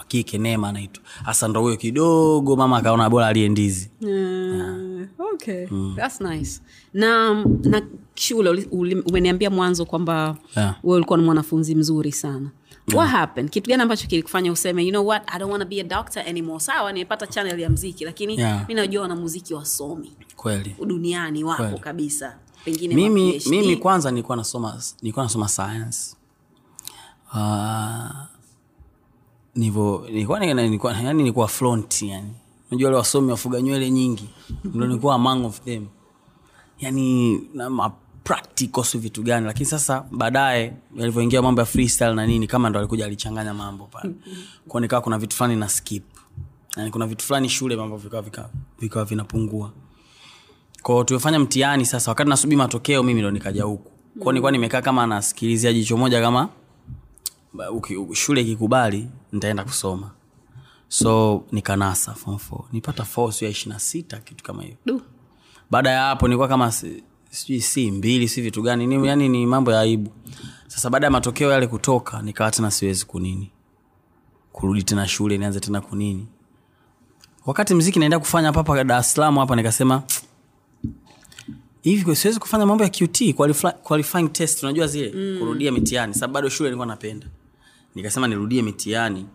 wa kike neema anaitwa. Hasa ndo huyo kidogo mama akaona bora aliye ndizi. Uh, okay. That's nice. Na na shule umeniambia mwanzo kwamba Yeah. wewe ulikuwa ni mwanafunzi mzuri sana. What happened? Kitu gani ambacho kilikufanya useme you know what? I don't want to be a doctor anymore. Sawa nimepata channel ya mziki lakini Yeah. mi najua wanamuziki wasomi kweli. Duniani wako Kweli. kabisa. Pengine mimi, mimi kwanza nilikuwa nasoma nilikuwa nasoma science. Uh, nivo nilikuwa nilikuwa yani nilikuwa front yani. Unajua wale wasomi wafuga nywele nyingi ndio nilikuwa among of them. Yani na ma practical si vitu gani lakini sasa baadaye yalivyoingia mambo ya freestyle na nini kama ndo alikuja alichanganya mambo pale. Kwa nikawa kuna vitu fulani na skip. Yani kuna vitu fulani shule mambo vikawa vikawa vika vinapungua kwao tumefanya mtihani sasa wakati nasubiri matokeo mimi ndo nikaja huku. Kwao nilikuwa nimekaa kama nasikilizia jicho moja kama shule ikikubali nitaenda kusoma. So nikanasa form four. nipata four sio ya ishirina sita kitu kama hiyo. Baada ya hapo nilikuwa kama sijui si mbili si vitu gani ni, yani ni mambo ya aibu. Sasa baada ya matokeo yale kutoka nikawa tena siwezi kunini. Kurudi tena shule nianze tena kunini. Wakati mziki naenda kufanya papa dar es salaam hapa nikasema hivi siwezi kufanya mambo ya qt qualifying test unajua zile mm. kurudia mitihani sababu bado shule nilikuwa napenda nikasema nirudie mitihani.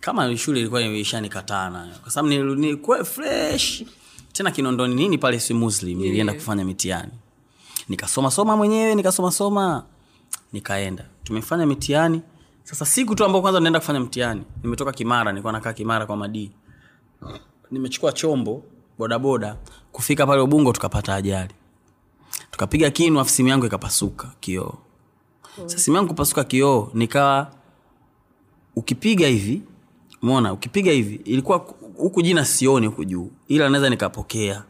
Kama shule ilikuwa ishanikataa nayo. Kwa sababu nilikuwa fresh. Tena kinondoni nini pale si muslim nilienda kufanya mitihani. Nikasoma soma mwenyewe nikasoma soma. Nikaenda. Tumefanya mitihani. Sasa siku tu ambao kwanza naenda kufanya mtihani nimetoka kimara nilikuwa nakaa kimara kwa madii nimechukua chombo bodaboda kufika pale ubungo tukapata ajali. Tukapiga kinu afu simu yangu ikapasuka kioo sasa simu yangu kupasuka kioo nikawa ukipiga hivi mona ukipiga hivi ilikuwa huku jina sioni huku juu ila naweza nikapokea.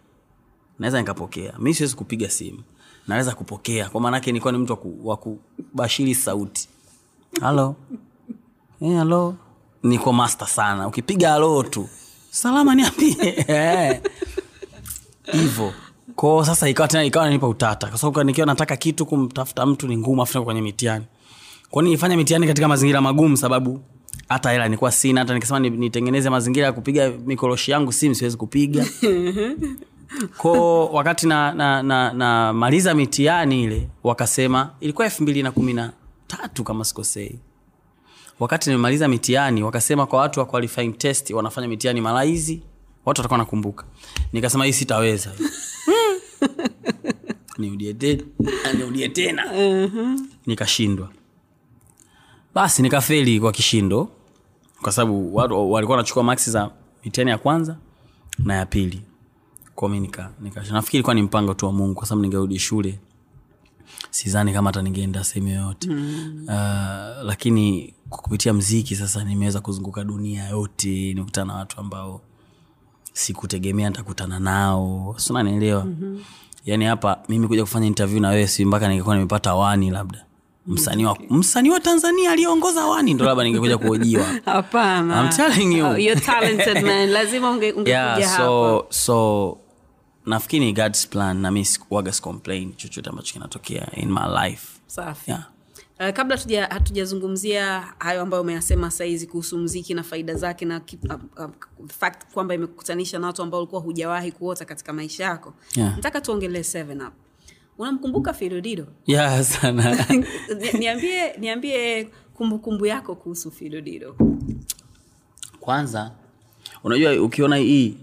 Naweza nikapokea. Mi siwezi kupiga simu. Naweza kupokea. Kwa maanake nilikuwa ni mtu wa kubashiri sauti. Halo? Hey, halo? Niko master sana. Ukipiga halo tu. Salama niambie. [laughs] Eh. hivo kwao sasa ikawa tena ikawa nanipa utata. Kwa sababu nikiwa nataka kitu kumtafuta mtu ni ngumu afu kwenye mitihani. Kwao nilifanya mitihani katika mazingira magumu? Sababu hata hela nilikuwa sina. Hata nikisema nitengeneze mazingira ya kupiga mikoroshi yangu simu siwezi kupiga. [laughs] Ko wakati na, na, na, na maliza mitihani ile wakasema ilikuwa elfu mbili na kumi na tatu kama sikosei. Wakati nimemaliza mitihani wakasema kwa watu wa qualifying test wanafanya mitihani mara hizi watu watakuwa nakumbuka nikasema hii sitaweza [laughs] [laughs] niudie tena. Niudie tena. Nikashindwa. Basi nikafeli kwa kishindo kwa sababu watu walikuwa wanachukua maksi za mitihani ya kwanza na ya pili. Kwa nika, nika nafikiri ilikuwa ni mpango tu wa mungu kwa sababu ningerudi shule. Sidhani kama hata ningeenda sehemu yoyote. Mm. uh, lakini kwa kupitia mziki sasa nimeweza kuzunguka dunia yote nikutana na watu ambao sikutegemea nitakutana nao. Sinanielewa mm-hmm. yani hapa mimi kuja kufanya interview na wewe si mpaka ningekuwa nimepata wani labda. Msanii wa, msanii wa tanzania aliyeongoza wani ndo labda ningekuja kuojiwa [laughs] hapana. I'm telling you. Oh, you're talented man. Lazima unge, ungekuja yeah, so so nafikiri god's plan na mi waga complain chochote ambacho kinatokea in my life. Safi. Yeah. Uh, kabla tuja, hatujazungumzia hayo ambayo umeyasema saizi kuhusu mziki na faida zake na ki- uh, uh, fact kwamba imekutanisha na watu ambao ulikuwa hujawahi kuota katika maisha yako. Yeah. nataka tuongelee seven up. Unamkumbuka fido [laughs] yeah, sana. [laughs] Niambie niambie kumbukumbu yako kuhusu fido kwanza unajua ukiona hii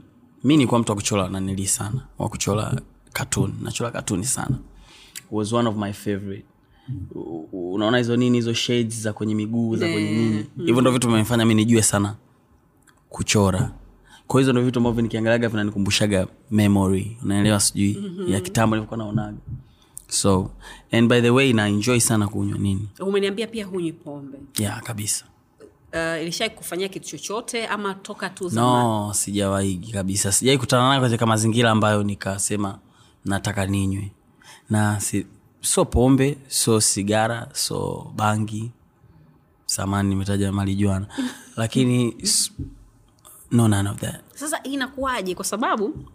mi nikuwa mtu wa kuchora nanili sana wa kuchora katuni nachora katuni sana. Was one of my favorite unaona hizo nini hizo shades za kwenye miguu za kwenye nini? Hivyo ndo vitu vimefanya mi nijue sana kuchora. Kwa hizo ndo vitu ambavyo nikiangaliaga vinanikumbushaga memory. Unaelewa? Sijui mm-hmm. ya kitambo nilivyokuwa naonaga. So and by the way na sana kunywa nini. Umeniambia pia hunywi pombe. Yeah kabisa. Uh, ilishai kufanyia kitu chochote ama toka tu no sijawaigi kabisa. Sijawai kutana nayo katika mazingira ambayo nikasema nataka ninywe. Na si, so pombe so sigara so bangi samani nimetaja malijuana [laughs] lakini no none of that sasa inakuwaje kwa sababu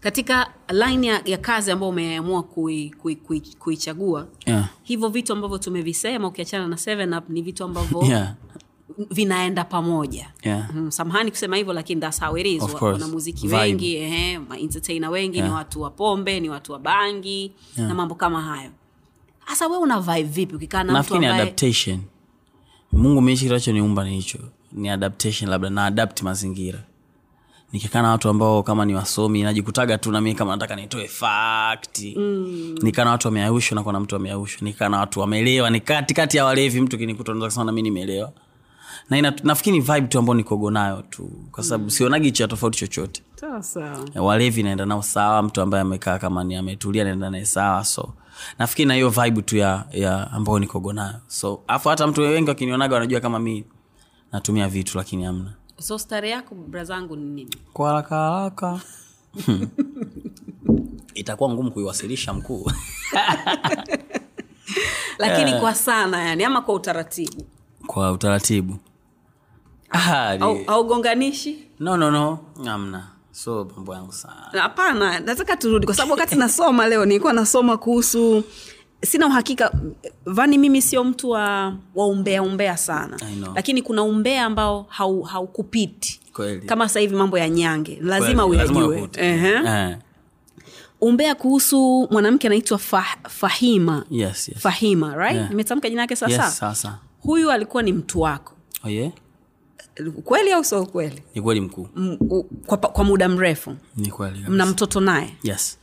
katika line ya, ya kazi ambayo umeamua kuichagua kui, kui, kui yeah. hivyo vitu ambavyo tumevisema ukiachana na seven up ni vitu ambavyo [laughs] Yeah. Vinaenda pamoja. Yeah. mm, samahani kusema hivyo lakini that's how it is. Wanamuziki wengi ehe, entertainer wengi ni watu wa pombe ni watu wa bangi na mambo kama hayo. Hasa we una vibe vipi ukikaa na mtu ni ambaye adaptation. Mungu meishi kinachoniumba ni hicho. Ni adaptation labda na adapt mazingira. Nikikaa na watu ambao kama ni wasomi najikutaga tu nami kama nataka nitoe fakti mm. nikaa na watu wameaushwa nakuwa na mtu wameaushwa nikaa na watu wamelewa. Ni katikati ya walevi mtu kinikuta naeza kusema nami nimeelewa na ina, nafikiri ni vibe tu ambao nikogo nayo tu kwa sababu mm. sionagi cha tofauti chochote. Sawa sawa. Walevi naenda nao sawa mtu ambaye amekaa kama ni ametulia naenda naye sawa so. Nafikiri na hiyo vibe tu ya, ya ambao nikogo nayo. So afu hata mtu wengi wakinionaga wanajua kama mi natumia vitu lakini amna so stare yako brazangu ni nini? Kwa haraka haraka. [laughs] Itakuwa ngumu kuiwasilisha mkuu. [laughs] Lakini kwa sana yani ama kwa utaratibu? Kwa utaratibu ah, au, gonganishi no no no. Amna so mambo yangu sana. Hapana nataka turudi kwa sababu wakati nasoma leo nilikuwa nasoma kuhusu sina uhakika vani mimi sio mtu wa, wa umbea sana. Lakini kuna umbea ambao hau- haukupiti. Kweli. kama sasa hivi mambo ya nyange lazima uyajue. Eh, umbea kuhusu mwanamke anaitwa Fah, fahima. Yes, yes. fahima right? Yeah. nimetamka jina yake sasa? Yes, sasa. Huyu alikuwa ni mtu wako. Oh, yeah? Kweli au sio kweli? Ni kweli mkuu. M- u- kwa, kwa muda mrefu. Ni kweli mna mtoto naye? Yes.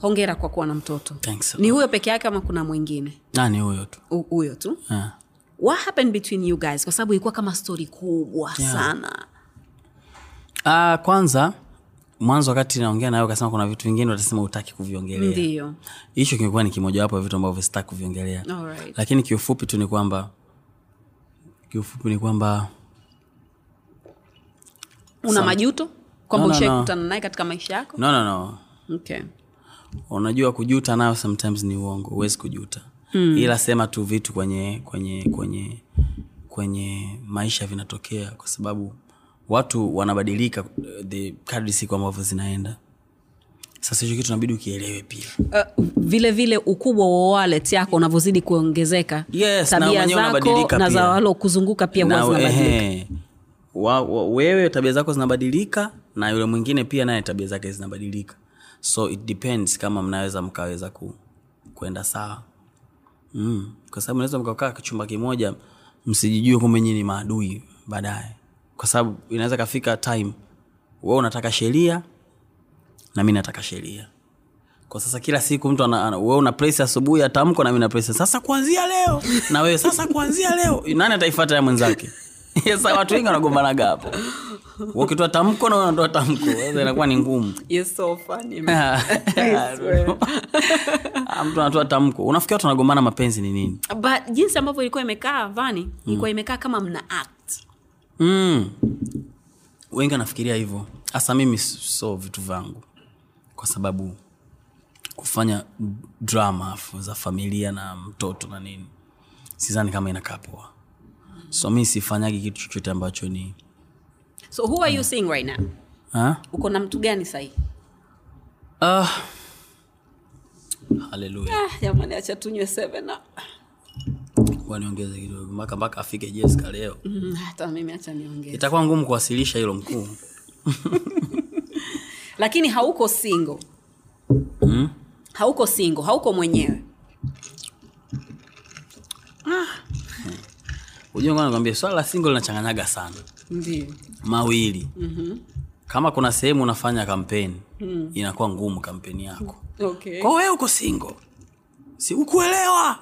Hongera kwa kuwa na mtoto. Thanks ni huyo peke yake ama kuna mwingine? Ah, ni huyo tu. Hu- huyo tu? Yeah. what happened between you guys? Kwa sababu ilikuwa kama stori kubwa Yeah. sana. Uh, kwanza mwanzo wakati naongea nayo ukasema kuna vitu vingine utasema utaki kuviongelea. Ndio. Hicho kimekuwa ni kimojawapo ya vitu ambavyo sitaki kuviongelea. Right. lakini kiufupi tu ni kwamba kiufupi ni kwamba una majuto kwamba No, no, ushaikutana no. naye katika maisha yako no, no, no. okay. unajua kujuta nayo sometimes ni uongo huwezi kujuta mm. ila sema tu vitu kwenye kwenye kwenye kwenye maisha vinatokea kwa sababu watu wanabadilika eh, the kadri siku ambavyo zinaenda sasa hicho kitu nabidi ukielewe pia uh, vile vile ukubwa wa wallet yako unavyozidi kuongezeka Yes, tabia na zako na za pia. kuzunguka pia huwa zinabadilika ehe. Wa, wa, wewe tabia zako zinabadilika na yule mwingine pia naye tabia zake zinabadilika. So it depends kama mnaweza mkaweza ku, kwenda sawa. Mm. kwa sababu naweza mkakaa chumba kimoja msijijue kumbe ni maadui baadaye. Kwa sababu inaweza kafika time we unataka sheria na mi nataka sheria. Kwa sasa kila siku mtu wewe una presi asubuhi atamko na mi na presi sasa kuanzia leo na wewe sasa kuanzia leo nani ataifata ya mwenzake [laughs] sasa watu wengi wanagombanaga hapo. Ukitoa tamko na unatoa tamko inakuwa ni ngumu. Man. [laughs] Ah, mtu anatoa tamko. Unafikia watu wanagombana mapenzi ni nini? But jinsi ambavyo ilikuwa imekaa vani ilikuwa imekaa kama mna act. Mm. wengi wanafikiria hivyo. Hasa mimi so vitu vangu kwa sababu kufanya drama za familia na mtoto na nini sizani kama inakaa poa so mi sifanyagi kitu chochote ambacho ni so who are you seeing right now? Huh? uko na mtu gani sahii? Uh, ah, acha tunywe seven up. kidogo mpaka mpaka afike jeska leo. Mm, hata mimi acha niongeze. Itakuwa ngumu kuwasilisha hilo mkuu. [laughs] Lakini hauko singo mm? hauko singo hauko mwenyewe ujua ngoja nikwambie swala la single linachanganyaga sana. Ndio. Mawili. Mm-hmm. kama kuna sehemu unafanya kampeni mm. inakuwa ngumu kampeni yako. Okay. kwa wewe uko single. Si ukuelewa?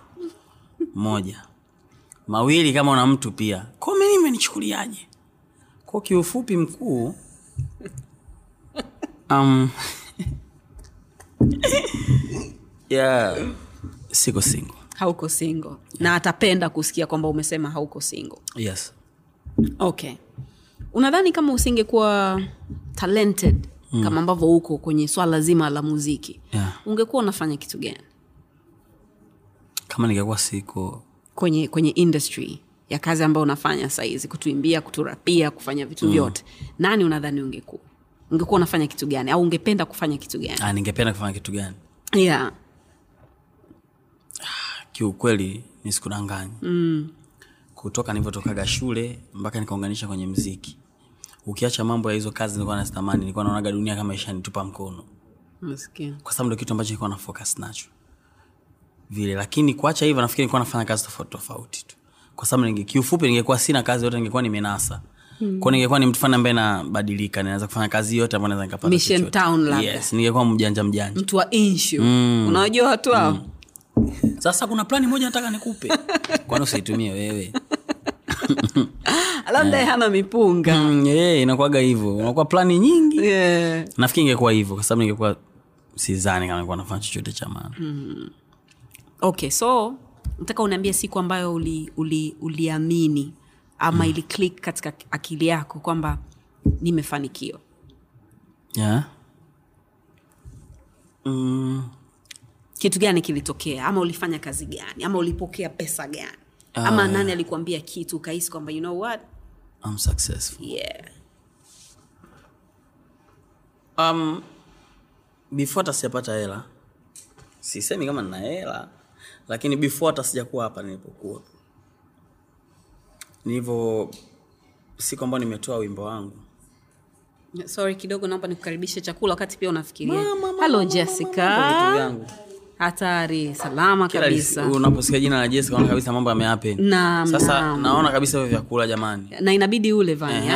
Moja. Mawili kama una mtu pia. Kwa mimi nimenichukuliaje? kwa kiufupi mkuu um, [laughs] yeah, siko single hauko single. Na atapenda kusikia kwamba umesema hauko single. Yes. Okay. Unadhani kama usingekuwa talented mm. kama ambavyo uko kwenye swala zima la muziki yeah. ungekuwa unafanya kitu gani? Kama ningekuwa siko kwenye kwenye industry ya kazi ambayo unafanya sahizi kutuimbia kuturapia kufanya vitu mm. vyote nani unadhani ungekuwa? Ungekuwa unafanya kitu gani? Au ungependa kufanya kitu gani? Ah, ningependa kufanya kitu gani? Yeah. Kiukweli nisikudanganya mm. kutoka nilivyotokaga shule mpaka nikaunganisha kwenye mziki ukiacha mambo ya hizo kazi nilikuwa nazitamani nilikuwa naonaga dunia kama ishanitupa mkono. Kwa sababu ndo kitu ambacho nilikuwa na focus nacho. Vile lakini kuacha hivyo nafikiri nilikuwa nafanya kazi tofauti tofauti tu. Kwa sababu ninge, kiufupi ningekuwa sina kazi yote ningekuwa nimenasa. Mm. kwao ningekuwa ni mtu fani ambaye nabadilika ninaweza kufanya kazi yote ambayo naweza nikapata yes, ningekuwa mjanja mjanja. Mtu wa inshu mm. unawajua watu hao? Mm. Sasa kuna plani moja nataka nikupe [laughs] kwani usiitumie wewe [laughs] labda yeah. hana mipunga mm, yeah, inakuaga hivyo unakuwa plani nyingi yeah. nafikiri ingekuwa hivyo kwa sababu ningekuwa sizani kama ningekuwa nafanya chochote cha maana mm. okay so nataka uniambie siku ambayo uliamini uli, uli ama mm. ili click katika akili yako kwamba nimefanikiwa yeah. mm, kitu gani kilitokea ama ulifanya kazi gani ama ulipokea pesa gani ama nani alikuambia kitu ukahisi kwamba you know what I'm successful yeah um, before hata sijapata hela sisemi kama nina hela lakini before hata sijakuwa hapa nilipokuwa nilivyo siku ambayo nimetoa wimbo wangu sorry kidogo naomba nikukaribishe chakula wakati pia unafikiria Mama, mama, mama, mama, mama, mama, mama, vyangu. Hatari salama kabisa unaposikia jina la Jessica unaona kabisa mambo yamehappen. Naam, Sasa naam. naona kabisa hivyo vyakula jamani. na inabidi ule vani?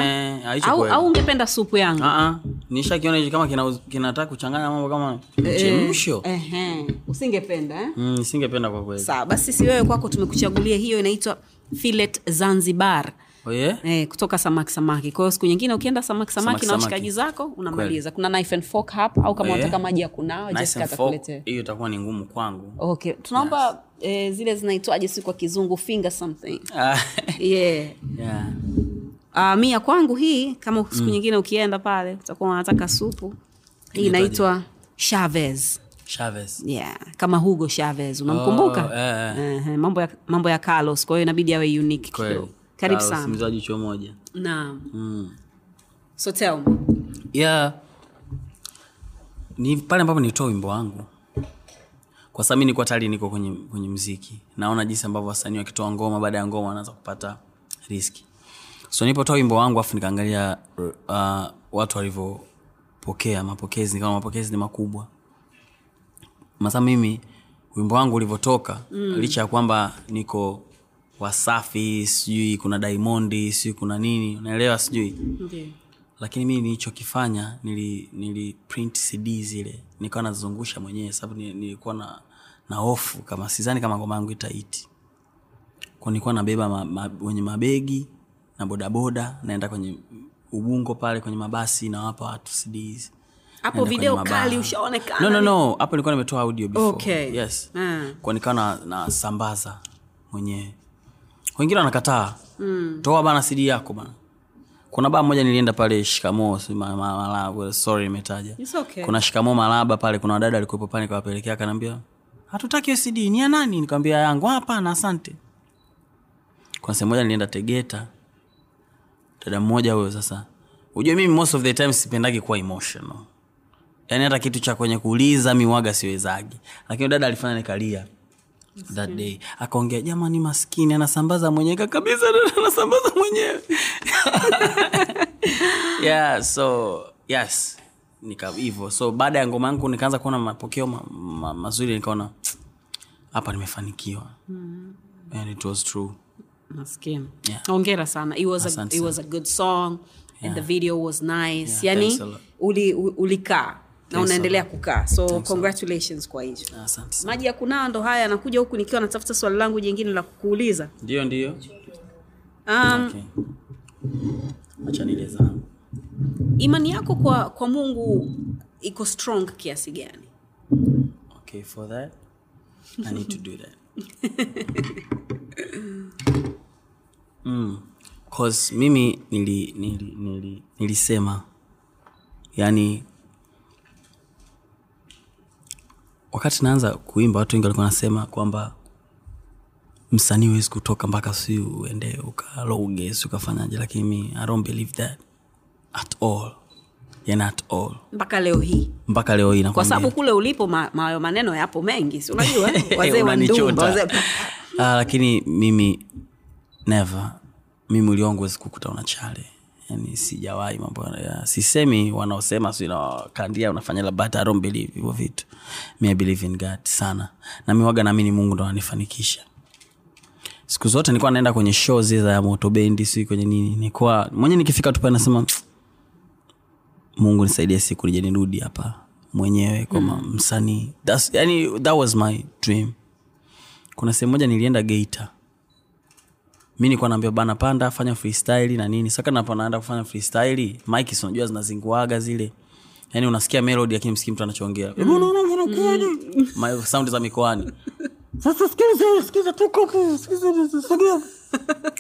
Au, au ungependa supu yangu Ah ah, nishakiona hicho kama kina kuchanganya mambo kama mchemsho. Ehe, usingependa eh? Mm, singependa kwa kweli. sawa basi si wewe kwako tumekuchagulia hiyo inaitwa filet zanzibar oh, yeah? Eh, kutoka samaki samaki kwa hiyo siku nyingine ukienda samaki samaki, Samaki, na washikaji zako unamaliza. Kuna knife and fork hapa au kama unataka oh yeah? maji ya kunawa Jessica atakuletea. hiyo itakuwa ni ngumu kwangu. Okay. Tunaomba eh, zile zinaitwaje si kwa kizungu finger something. [laughs] Ah, yeah. Yeah. Uh, mi ya kwangu hii kama siku nyingine ukienda pale utakuwa unataka supu. Hii inaitwa Chavez. Chavez. Yeah, kama Hugo Chavez unamkumbuka? Oh, eh, Ehe, mambo ya mambo ya Carlos, kwa hiyo inabidi awe unique kidogo. Karibu sana. jicho moja Naam. mm. So tell me. yeah. ni pale ambapo nitoa wimbo wangu kwa sababu nilikuwa tayari niko kwenye, kwenye mziki naona jinsi ambavyo wasanii wakitoa ngoma baada ya ngoma wanaanza kupata riski so nilipotoa wimbo wangu afu nikaangalia uh, watu walivyopokea mapokezi nikaona mapokezi ni makubwa masa mimi wimbo wangu ulivyotoka mm. licha ya kwamba niko wasafi sijui kuna daimondi sijui kuna nini unaelewa sijui Ndiyo. lakini mii nilichokifanya nili, nili print cd zile nikawa nazizungusha mwenyewe sababu nilikuwa na na hofu kama sizani kama ngoma yangu itaiti kwa nilikuwa nabeba ma, ma, wenye mabegi na bodaboda naenda kwenye ubungo pale kwenye mabasi nawapa watu cds Hapo video kali ushaonekana. no, no, no. hapo nilikuwa nimetoa audio before. Okay. yes Ah. kwa nikawa na, na mwenyewe wengine wanakataa. Mm. toa bana cd yako bana. Kuna baa moja nilienda pale shikamo ma, ma, malaba sorry imetaja okay. kuna shikamo malaba pale kuna wadada alikuwepo pale kawapelekea akanaambia hatutaki cd ni ya nani? Nikawambia yangu hapana asante. Kuna sehemu moja nilienda tegeta. Dada mmoja huyo sasa. Ujue mimi most of the time sipendagi kuwa emotional. Yaani hata kitu cha kwenye kuuliza miwaga siwezagi. Lakini dada alifanya nikalia that day. Akaongea jamani maskini anasambaza mwenyewe kabisa [laughs] anasambaza mwenyewe. [laughs] Yeah so yes. Hivyo. So baada ya ngoma yangu nikaanza kuona mapokeo ma, ma, mazuri nikaona hapa nimefanikiwa. And it was true. Yeah. Hongera sana. It was a, it was a good song and the video was nice. Yeah, yani ulikaa uli, na unaendelea kukaa. So Thanks congratulations kwa hicho. asante maji ya kunawa ndo haya anakuja huku nikiwa natafuta swali langu jingine la kukuuliza ndio ndio um, okay. acha imani yako kwa kwa mungu iko strong kiasi gani okay for that i need to do that [laughs] mm. cause mimi nili, nili, nili, nilisema yani wakati naanza kuimba watu wengi walikuwa wanasema kwamba msanii huwezi kutoka mpaka si uende ukaloge si ukafanyaje lakini mi i don't believe that at all. Yani at all. Mpaka leo hii. Mpaka leo hii kwa sababu kule ulipo ma- mayo maneno yapo mengi si unajua? [laughs] Wazee wa ndumba Ah, lakini mimi never. Mimi uliongo wezi kukuta una chale yani sijawahi mambo ya sisemi wanaosema si nakandia unafanya la but I don't believe hivyo vitu. Mi believe in God sana. Na mi waga naamini mungu ndo ananifanikisha. Siku zote nilikuwa naenda kwenye show zile za moto bendi si kwenye nini. Nilikuwa mwenyewe nikifika tu pale nasema mungu nisaidie siku nije nirudi hapa mwenyewe kama mm. msanii. That's- yani that was my dream. Kuna sehemu moja nilienda geita mi nikuwa naambia bana panda fanya freestyle na nini? Saka napo naenda kufanya freestyle mike si unajua zinazinguaga zile. Yani unasikia melody lakini msikii mtu anachoongea. Mm. mm. saundi za mikoani. Sasa sikiza sikiza tuko sikiza sogea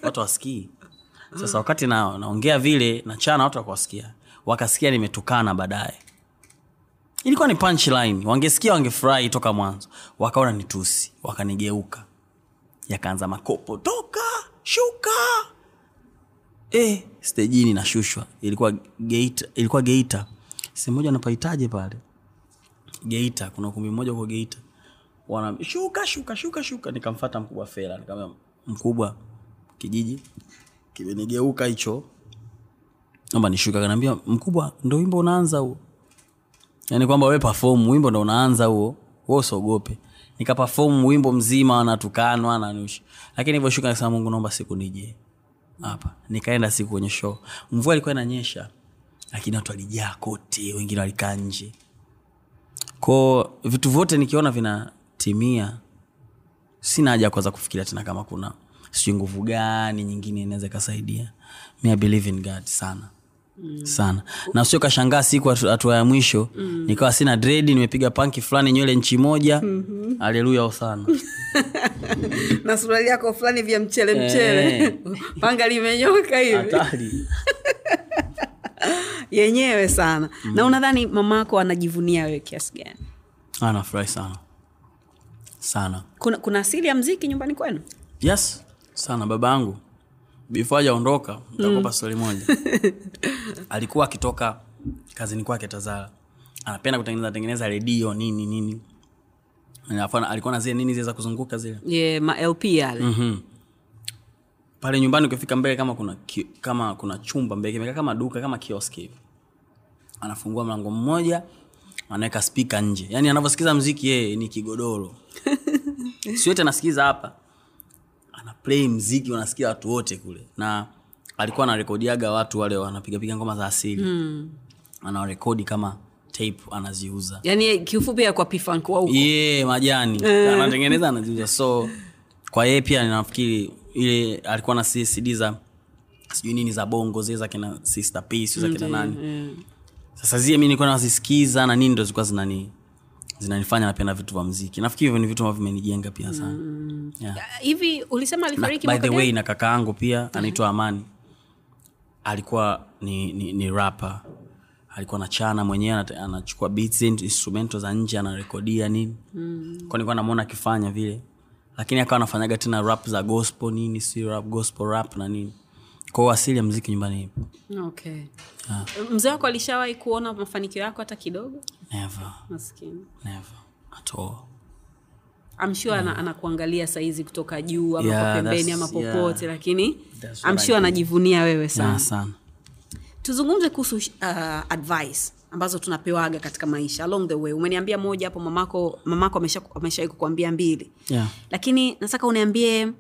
watu wasikii sasa wakati na, naongea vile nachana watu wakuwasikia wakasikia nimetukana baadaye. Ilikuwa ni punchline. Wangesikia wangefurahi toka mwanzo. Wakaona ni tusi. Wakanigeuka. Yakaanza makopo toka shuka! Eh, stejini nashushwa ilikuwa geita ilikuwa geita. Sehemu moja napaitaje pale. Geita kuna ukumbi mmoja huko geita. Wana shuka shuka shuka shuka. Nikamfata mkubwa fela. Nikamwambia mkubwa kijiji kimenigeuka hicho. Naomba nishuka kanaambia mkubwa ndo wimbo unaanza huo. Yani kwamba we perform wimbo ndio unaanza huo. Wewe usiogope nikapafom wimbo mzima natukanwa nanush lakini hivyo nikasema mungu naomba siku nije hapa. Nikaenda siku kwenye show. Mvua ilikuwa inanyesha lakini watu walijaa kote wengine walikaa nje. Ko vitu vyote nikiona vinatimia sina haja ya kuanza kufikiria tena kama kuna sijui nguvu gani nyingine inaweza ikasaidia. Mi believe in god sana Mm. sana. Na sio kashangaa siku hatua ya mwisho. Mm. nikawa sina dredi nimepiga panki fulani nywele nchi moja. Mm-hmm. aleluya sana. [laughs] Na suruali yako fulani vya mchele mchele. Eh. [laughs] panga limenyoka hivi. [laughs] Yenyewe sana. Na unadhani mamako anajivunia wewe kiasi gani? Anafurahi sana. Sana. Kuna, kuna asili ya mziki nyumbani kwenu? Yes. Sana baba yangu before hajaondoka nitakupa stori moja. [laughs] Alikuwa akitoka kazini kwake tazara. Anapenda kutengeneza tengeneza redio nini nini. Nafana, alikuwa na zile nini zile za kuzunguka zile. Yeah, ma lp yale. Mm-hmm. pale nyumbani ukifika mbele kama kuna ki, kama kuna chumba mbele kimekaa kama duka kama kioski hivi. Anafungua mlango mmoja anaweka spika nje. Yaani anavyosikiza mziki yeye ni kigodoro. [laughs] Siwete anasikiza hapa ana play mziki wanasikia watu wote kule. Na alikuwa anarekodiaga watu wale wanapigapiga ngoma za asili. Mm. anawarekodi kama tape anaziuza. Yani kiufupi ya kwa pifank wa huko ye majani anatengeneza anaziuza. So kwa yeye pia nafikiri ile alikuwa na cd za sijui nini za bongo zile za kina sister P, za kina nani. sasa zie mi nilikuwa nazisikiza na nini ndo zilikuwa zinani zinanifanya napenda vitu vya mziki nafikiri hivyo ni vitu ambavyo vimenijenga pia sana. Yeah. hivi ulisema na, alifariki by the way na kaka yangu pia anaitwa amani. Alikuwa ni, ni, ni rapa alikuwa na chana mwenyewe anachukua beats and za nje anarekodia nini. Mm. kwa nilikuwa namwona akifanya vile. Lakini akawa anafanyaga tena rap za gospel nini si rap gospel rap na nini kwao asili ya mziki nyumbani ipo. Okay. Mzee wako alishawahi kuona mafanikio yako hata kidogo? Never. Maskini. Never. At all. I'm sure ana, anakuangalia saizi kutoka juu ama Yeah, pembeni ama popote yeah. lakini I'm sure anajivunia wewe sana yeah, sana. tuzungumze kuhusu uh, advice ambazo tunapewaga katika maisha along the way. Umeniambia moja hapo mamako mamako amesha- ameshawai kukuambia mbili. Yeah. lakini nataka uniambie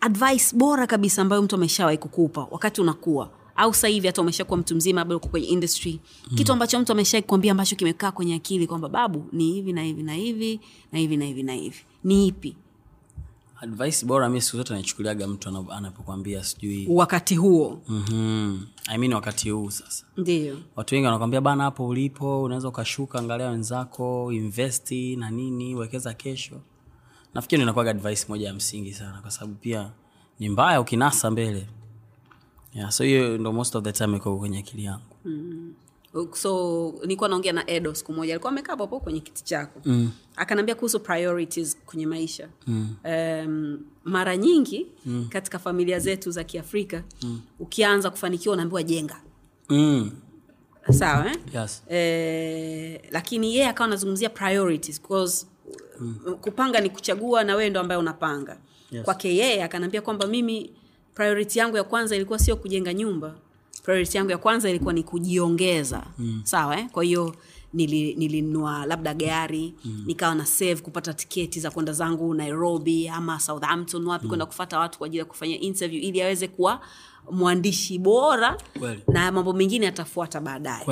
advice bora kabisa ambayo mtu ameshawahi kukupa wakati unakuwa au sasa hivi hata umeshakuwa mtu mzima bado uko kwenye industry. Mm. kitu ambacho mtu ameshawai kuambia ambacho kimekaa kwenye akili kwamba babu ni hivi na hivi na hivi na hivi na hivi na hivi. Ni ipi? Advice bora mi siku zote naichukuliaga mtu anapokwambia sijui. Wakati huo. Mm-hmm. I mean wakati huu sasa. Ndio. Watu wengi wanakwambia bana hapo ulipo unaweza ukashuka angalia wenzako investi na nini wekeza kesho nafikiri inakuwaga advice moja ya msingi sana kwa sababu pia ni mbaya ukinasa mbele yeah, so hiyo ndo most of the time iko kwenye akili yangu so nilikuwa naongea na edo siku moja alikuwa amekaa popo kwenye kiti chako mm. akanaambia kuhusu priorities kwenye maisha mm. um, mara nyingi mm. katika familia zetu za kiafrika mm. ukianza kufanikiwa unaambiwa jenga mm. sawa eh? yes. eh, lakini yeye akawa anazungumzia priorities because mm. kupanga ni kuchagua na wewe ndo ambaye unapanga Yes. kwake yeye akanaambia kwamba mimi priority yangu ya kwanza ilikuwa sio kujenga nyumba priority yangu ya kwanza ilikuwa ni kujiongeza mm. sawa eh? kwa hiyo nili- labda gari mm. nikawa na save kupata tiketi za kwenda zangu nairobi ama southampton wapi mm. kwenda kufata watu kwa ajili ya kufanya interview ili aweze kuwa mwandishi bora Kweli. na mambo mengine yatafuata baadaye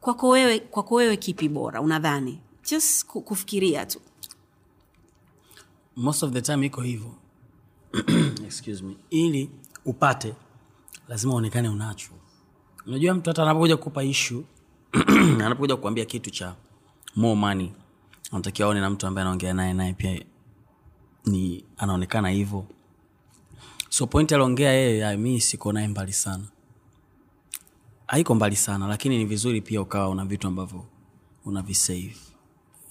kwako wewe kwako wewe kipi bora unadhani just kufikiria tu most of the time iko hivyo. [clears throat] Excuse ili upate lazima uonekane unacho. Unajua mtu hata anapokuja kukupa ishu [clears throat] anapokuja kukuambia kitu cha more anatakiwa aone na mtu ambaye anaongea naye naye pia ni anaonekana hivyo. So point aliongea yeye mi siko naye mbali sana. Haiko mbali sana lakini ni vizuri pia ukawa una vitu ambavyo unavisave.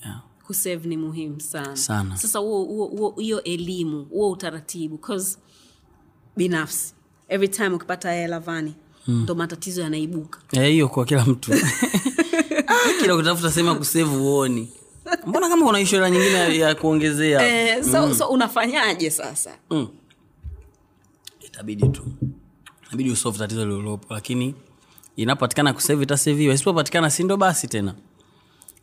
Yeah. Kusave ni muhimu sana. Sana. sasa huo- hiyo elimu huo utaratibu cause binafsi every time ukipata hela vani ndo matatizo yanaibuka. [laughs] Eh, hiyo kwa kila mtu. [laughs] Kila kutafuta sehemu ya kusevu uoni mbona kama kuna ishara nyingine ya, kuongezea? Eh, so, so unafanyaje sasa? Mm. itabidi tu. Inabidi usolve tatizo lililopo lakini inapatikana kusevu itaseviwa isipopatikana sindo basi tena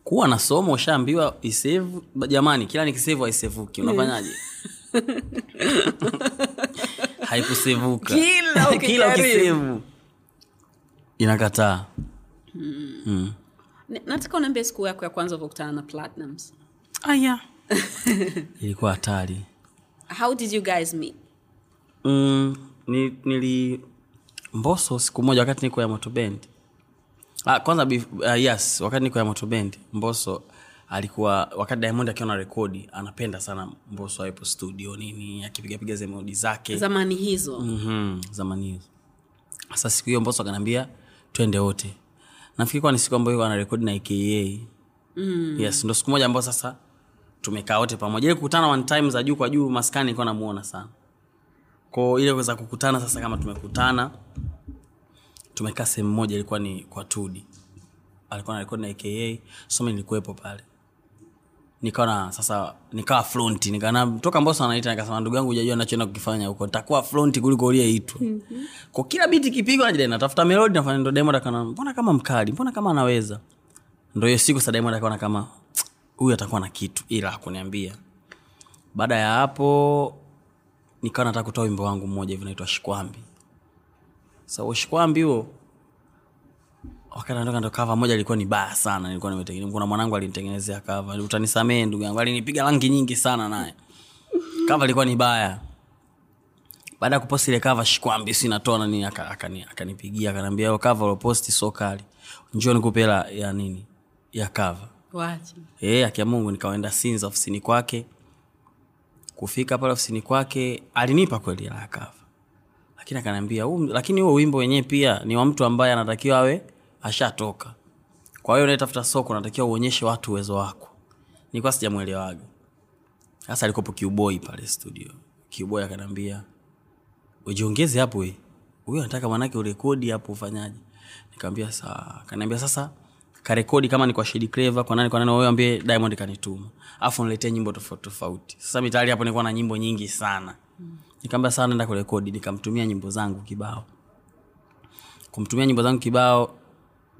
kuwa na somo ushaambiwa isevu jamani kila nikisevu haisevuki unafanyaje? [laughs] Haikusevuka Kila [laughs] kila ukisevu inakataa. N- nataka unaambia siku yako ya kwanza ukutana na platinums. Aya [laughs] ilikuwa hatari. How did you guys meet? Mm, ni, nili mboso siku moja wakati niko ya motobend ah, kwanza uh, yes wakati niko ya motobend mboso alikuwa wakati diamond akiwa na rekodi anapenda sana mboso awepo studio nini akipigapiga zemodi zake. Zamani hizo. Mm-hmm, zamani hizo. Sasa siku hiyo mboso akanaambia twende wote. Nafikiri kuwa ni siku ambayo anarekodi na aka mm. yes ndo siku moja ambayo sasa tumekaa wote pamoja. Ile kukutana one time za juu kwa juu maskani nilikuwa namuona sana. Ko ile kuweza kukutana sasa kama tumekutana tumekaa sehemu moja ilikuwa ni kwa tudi. Alikuwa na rekodi na aka so mi nilikuwepo pale. Nikawa na sasa nikawa front nikana toka mbosa anaita nikasema ndugu yangu hujajua nachoenda kukifanya huko. Nitakuwa front kuliko uliyeitwa mm-hmm. kwa kila biti kipigwa najidai natafuta melodi nafanya ndo Diamond akaona mbona kama mkali? Mbona kama anaweza? Ndo hiyo siku sa Diamond akaona kama huyu atakuwa na kitu ila hakuniambia. Baada ya hapo nikawa nataka kutoa wimbo wangu mmoja hivi naitwa shikwambi so, ushikwambi huo wakati natoka ndo kava moja ilikuwa ni baya sana nilikuwa nimetengeneza kuna mwanangu alinitengenezea kava utanisamee ndugu yangu alinipiga rangi nyingi sana naye. Kava ilikuwa ni baya. Baada ya kuposti ile kava shikwambi sinatoa nani akanipigia akani- akani akaniambia "Yo, kava uloposti so kali. Njio nikupe hela ya nini ya kava e, akia mungu nikaenda sinza ofisini kwake. Kufika pale ofisini kwake alinipa kweli hela ya kava lakini akaniambia lakini huo wimbo wenyewe pia ni wa mtu ambaye anatakiwa awe ashatoka. Kwa hiyo unaetafuta soko unatakiwa uonyeshe watu uwezo wako. Nilikuwa sijamwelewaga sasa alikopo kiuboi pale studio. Kiuboi akaniambia ujiongeze hapo we. Huyo anataka manake urekodi hapo ufanyaje? Nikamwambia saa kaniambia sasa karekodi kama ni kwa Shady Clever kwa nani kwa nani wewe ambie Diamond kanituma. Afu niletee nyimbo tofauti tofauti. Sasa mitali hapo nilikuwa na nyimbo nyingi sana nikamwambia sawa naenda kurekodi nikamtumia nyimbo zangu kibao. Kumtumia nyimbo zangu kibao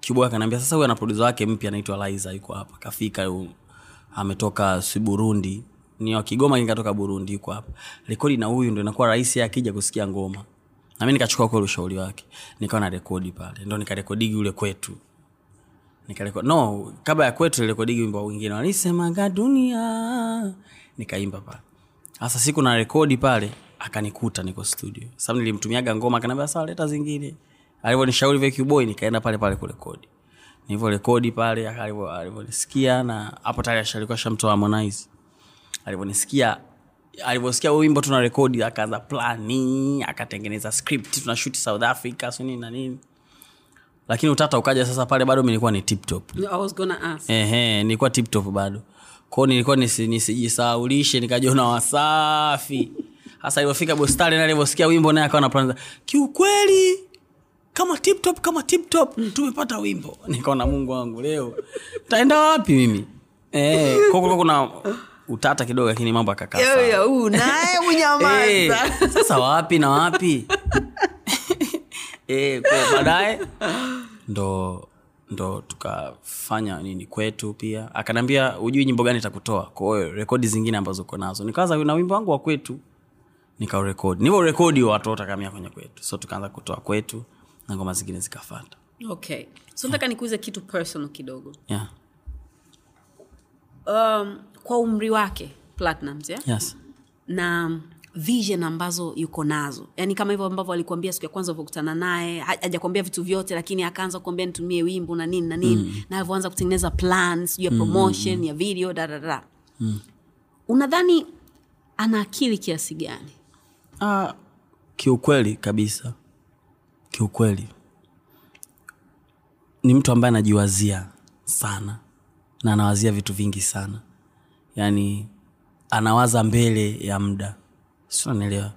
kiboy akaniambia sasa huyu ana wake mpya anaitwa Liza yuko hapa kafika yu, ametoka si Burundi. Ni wa Kigoma lakini katoka Burundi yuko hapa. Rekodi na huyu ndio inakuwa rahisi akija kusikia ngoma. Na nikachukua kwa ushauri wake nikawa na rekodi pale ndio nikarekodigi ule kwetu. Nikarekodi no kabla ya kwetu nilirekodigi wimbo wengine walisemaga dunia nikaimba pale. Sasa siku na rekodi pale akanikuta niko studio. Sababu nilimtumiaga ngoma akaniambia sawa leta zingine. Alivyonishauri vile kiboy nikaenda pale pale kurekodi. Nilivyorekodi pale alivyonisikia na hapo tayari ashalikuwa shamtoa Harmonize. Alivyonisikia alivyosikia wimbo tuna rekodi akaanza plani akatengeneza script tunashuti south africa sini na nini. Lakini utata ukaja sasa pale bado nilikuwa ni tiptop I was gonna ask. Ehe, nilikuwa tiptop bado. Kwao nilikuwa nisi- nisijisahaulishe nikajiona wasafi hasa alivyofika bostari na alivyosikia wimbo naye akawa naplanza kiukweli kama tip top kama tip top tumepata wimbo. [laughs] Nikaona mungu wangu leo taenda wapi mimi? Eh, kwa kuna utata kidogo lakini mambo akakaa sawa. Yo, yo, huu naye [laughs] unyamaza. Eh, sasa wapi na wapi? [laughs] Eh, baadaye ndo ndo tukafanya nini kwetu pia. Akanaambia ujui nyimbo gani takutoa kwahiyo rekodi zingine ambazo uko nazo. Nikawaza na wimbo wangu wa kwetu nikaurekodi nivyorekodi watu watakamia kwenye kwetu so tukaanza kutoa kwetu na ngoma zingine zikafata okay so nataka nikuuze kitu personal kidogo yeah. um, kwa umri wake platinums yeah? yes. na vision ambazo yuko nazo yaani kama hivyo ambavyo alikuambia siku ya kwanza ulivyokutana naye ha- hajakwambia vitu vyote lakini akaanza kuambia nitumie wimbo na nini na nini mm. na alivyoanza kutengeneza plan sijuu ya promotion mm. ya video dadada mm. unadhani ana akili kiasi gani Ah, kiukweli kabisa. Kiukweli. Ni mtu ambaye anajiwazia sana na anawazia vitu vingi sana. Yaani anawaza mbele ya muda. Sinanielewa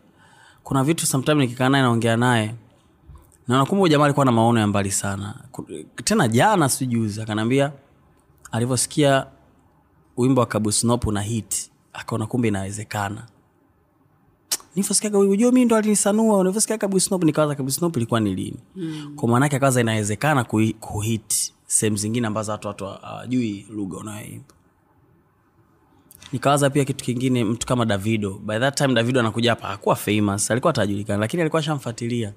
kuna vitu sometime nikikaa naye naongea naye naona kumbe huyu jamaa alikuwa na maono ya mbali sana. Tena jana sijuzi akanaambia alivyosikia wimbo wa kabusnop na hit akaona kumbe inawezekana nilivyosikiaga wimbo jua mi ndo alinisanua. Nilivyosikia kabusnop nikawaza kabusnop ilikuwa ni lini. Mm. kwa maanake akawaza inawezekana kuhit sehemu zingine ambazo watu watu hawajui lugha unayoimba nikawaza pia kitu kingine mtu kama davido. By that time davido anakuja hapa hakuwa famous alikuwa atajulikana lakini alikuwa shamfatilia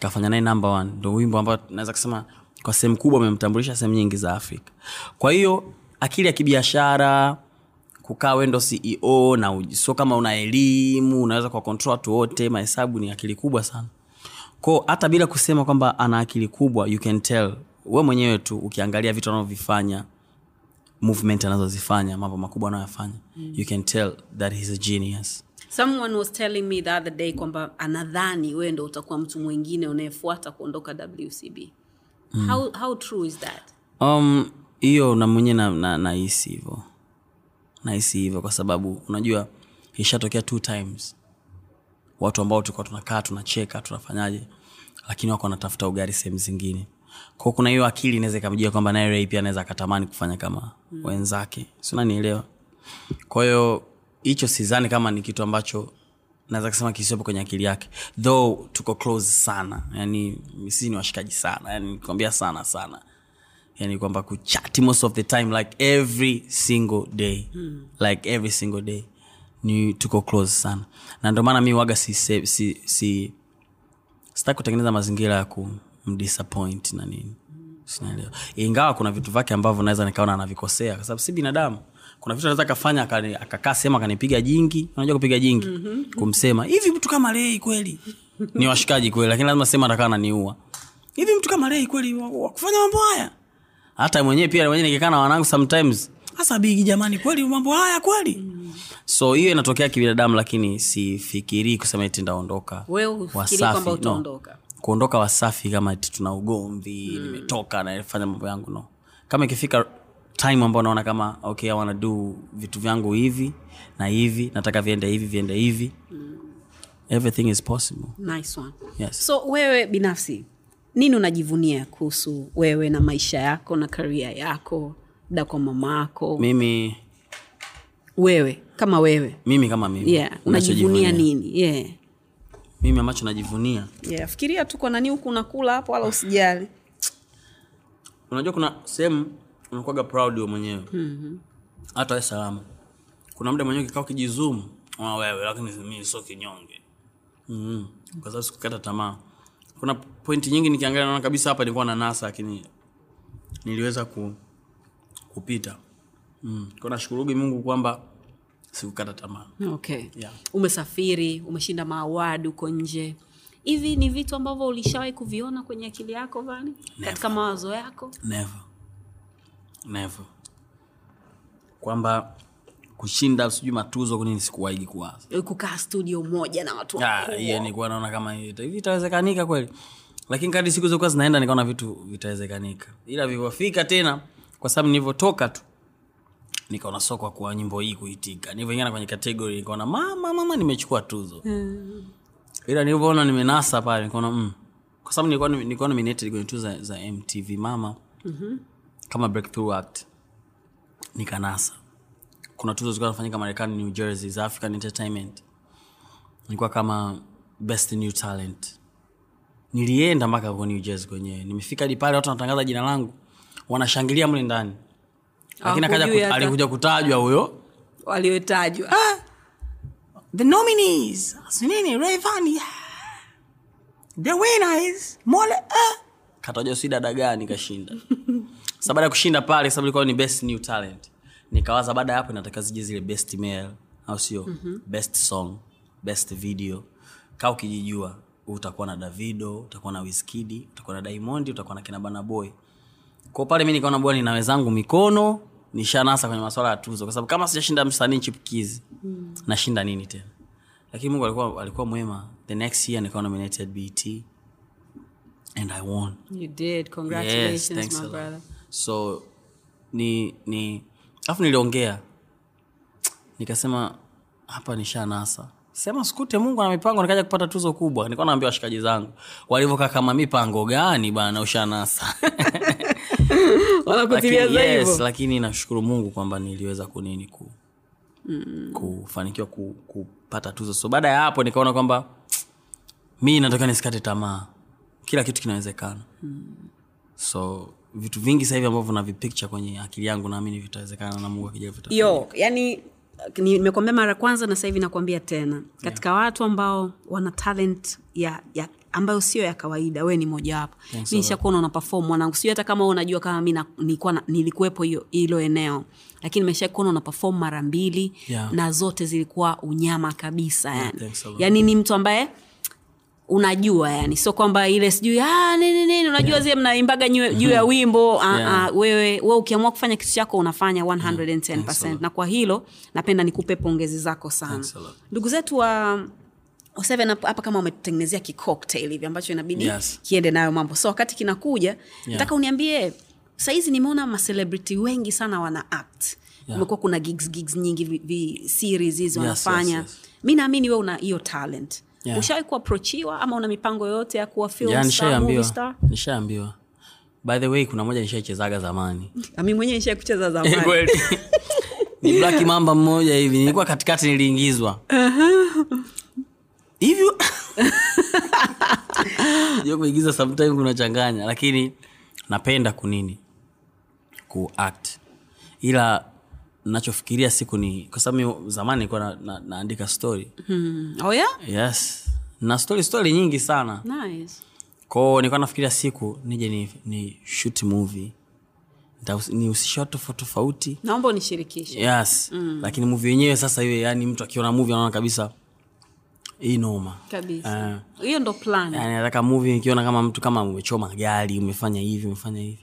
kafanya naye number one. Ndo wimbo ambao naweza kusema kwa sehemu kubwa amemtambulisha sehemu nyingi za afrika. Kwa hiyo akili ya kibiashara kukaa wendo ceo na sio kama una elimu unaweza kwa control watu wote mahesabu ni akili kubwa sana. Ko hata bila kusema kwamba ana akili kubwa you can tell. We mwenyewe tu ukiangalia vitu anavyovifanya movement anazozifanya mambo makubwa anayoyafanya mm. you can tell that he's a genius. Someone was telling me the other day kwamba anadhani wewe ndo utakuwa mtu mwingine unayefuata kuondoka wcb mm. how, how true is that? Um hiyo na mwenyewe na, na, nahisi hivyo nahisi hivyo kwa sababu unajua ishatokea two times. Watu ambao tulikuwa tunakaa tunacheka tunafanyaje lakini wako wanatafuta ugari sehemu zingine. Kwao kuna hiyo akili inaweza ikamjia kwamba naye pia anaweza akatamani kufanya kama mm. wenzake. Sinanielewa kwa hiyo hicho sidhani kama ni kitu ambacho naweza kusema kisiwepo kwenye akili yake. Though tuko close sana. Yani sisi ni washikaji sana. Yani nikwambia sana sana yani kwamba kuchati most of the time like every single day. Mm. like every single day. Ni tuko close sana. Na ndio maana mi waga si, si, si, si sitaki kutengeneza mazingira ya kumdisappoint na nini. Sinaelewa ingawa kuna vitu vyake ambavyo naweza nikaona anavikosea kwa sababu si binadamu. Kuna vitu anaweza akafanya akakaa sehemu akanipiga jingi. Unajua kupiga jingi? Mm-hmm. kumsema hivi mtu kama lei kweli? Ni washikaji kweli lakini lazima sehemu atakaa naniua hivi mtu kama lei kweli wa- wa mambo haya hata mwenyewe pia mwenyewe nikikaa na wanangu sometimes hasa bigi jamani kweli mambo haya kweli mm. so hiyo inatokea kibinadamu lakini sifikirii kusema eti ndaondoka Wasafi, no. kuondoka wasafi kama ti tuna ugomvi mm. nimetoka nafanya mambo yangu no kama ikifika time ambao naona kama okay I wanna do vitu vyangu hivi na hivi nataka viende hivi viende hivi mm. everything is possible nice one yes so wewe binafsi nini unajivunia kuhusu wewe na maisha yako na karia yako da kwa mama yako? Mimi. Wewe kama wewe. Mimi kama mimi. Yeah unajivunia nini? Yeah. Mimi ambacho najivunia. Yeah fikiria tu kwa nani huku unakula hapo wala usijali. Unajua kuna sehemu unakuwaga proud wewe mwenyewe. Mm-hmm. hata we salama. Kuna muda mwenyewe kikao kijizumu. "Ah, wewe lakini mimi sio kinyonge. Mm-hmm. kwa sababu sikukata tamaa kuna pointi nyingi nikiangalia naona kabisa hapa nilikuwa na nasa lakini niliweza ku, kupita. Mm. kwa nashukurugi mungu kwamba sikukata tamaa. Okay. Yeah. umesafiri umeshinda maawadi huko nje. Hivi ni vitu ambavyo ulishawahi kuviona kwenye akili yako vani? Katika mawazo yako? Never. Never. Kwamba kushinda sijui matuzo kunini sikuwaigi kuwaza? Kukaa studio moja na watu Ah, nikuwa naona kama hivi itawezekanika kweli? Lakini kadi siku zilikuwa zinaenda nikaona vitu vitawezekanika. Ila vilivyofika tena kwa sababu nilivyotoka tu nikaona soko kwa nyimbo hii kuitika. Nilivyoingana kwenye kategori nikaona mama mama nimechukua tuzo. Ila nilivyoona nimenasa pale nikaona mm. kwa sababu nilikuwa nilikuwa nominated kwenye tuzo za, za mtv mama. Mm-hmm. kama breakthrough act. Nikanasa kuna tuzo zilikuwa zinafanyika marekani new jersey za african entertainment. Nilikuwa kama best new talent. Nilienda mpaka huko new jersey kwenyewe. Nimefika hadi pale watu wanatangaza jina langu. Wanashangilia mle ndani. Lakini akaja alikuja kutajwa huyo. Waliotajwa. The nominees. Nini. Rayvanny the winner is Mole ah. si dada gani kashinda. Sasa baada ya kushinda pale sababu ilikuwa ni best new talent nikawaza baada ya hapo inatakiwa zije zile best mail au sio? Mm-hmm. best song best video. Kaa ukijijua utakuwa na davido utakuwa na wiskidi utakuwa na diamond utakuwa na kinabanaboy bana pale mi nikaona bwana nina mikono nishanasa kwenye maswala ya tuzo. Kwa sababu kama sijashinda msanii chipukizi mm. nashinda nini tena? Lakini mungu alikuwa, alikuwa mwema. The next year nikawa nominated bt and i won. You did. Congratulations yes, my brother. So ni ni alafu niliongea. Nikasema hapa nishanasa sema sikute mungu ana mipango. Nikaja kupata tuzo kubwa. Nikawa naambia washikaji zangu walivyokaa kama mipango gani bana ushanasa [laughs] lakini, yes, lakini nashukuru mungu kwamba niliweza kunini ku, mm. kufanikiwa ku, kupata tuzo. So baada ya hapo nikaona kwamba mi natakiwa nisikate tamaa. Kila kitu kinawezekana. Mm. so vitu vingi sasa hivi ambavyo navipicture kwenye akili yangu naamini vitawezekana na mungu akija yo yani nimekwambia mara ya kwanza na sahivi nakuambia nakwambia tena. Katika watu ambao wana talent ya, ya ambayo sio ya kawaida wee ni mojawapo mi nishakuona una perform mwanangu. Sio hata kama unajua kama mi nilikuwepo hilo eneo. Lakini meshakuona una perform mara mbili Yeah. na zote zilikuwa unyama kabisa yani, yeah, yani ni mtu ambaye unajua yani. Sio kwamba ile sijui "Ah, nini nini unajua zile mnaimbaga juu ya wimbo ah, Yeah. uh, wewe we ukiamua kufanya kitu chako unafanya 110 Thanks a na kwa hilo napenda nikupe pongezi zako sana. Ndugu zetu wa wa Seven Up hapa kama wametutengenezea kicocktail hivi ambacho inabidi Yes. kiende nayo mambo. So wakati kinakuja nataka uniambie sahizi nimeona macelebrity wengi sana wana act. Yeah. umekuwa kuna gigs gigs nyingi vi, vi series hizi wanafanya yes, yes. mi naamini we una hiyo talent. Yeah. Ushawai kuaprochiwa ama una mipango yoyote ya kuwa yeah, nishaambiwa. nishaambiwa. By the way kuna moja nishaichezaga zamani. [laughs] Mi mwenyewe nishai kucheza [laughs] zamani. Ni black mamba mmoja hivi. Nilikuwa katikati niliingizwa. Hivyo. [laughs] Jo kuigiza sometime kunachanganya lakini napenda kunini? Kuact ila nachofikiria siku ni kwa sababu zamani nilikuwa na, na, naandika story. Hmm. oh yeah? yes. Na story story nyingi sana. Nice. kwao nilikuwa nafikiria siku nije ni, ni shoot movie. Nihusisha watu tofauti tofauti. Naomba unishirikishe. Yes. Mm. lakini muvi yenyewe sasa iwe yani mtu akiona muvi anaona kabisa hii noma kabisa. Hiyo ndo plan. Yani nataka movie nikiona kama mtu kama umechoma gari umefanya hivi umefanya hivi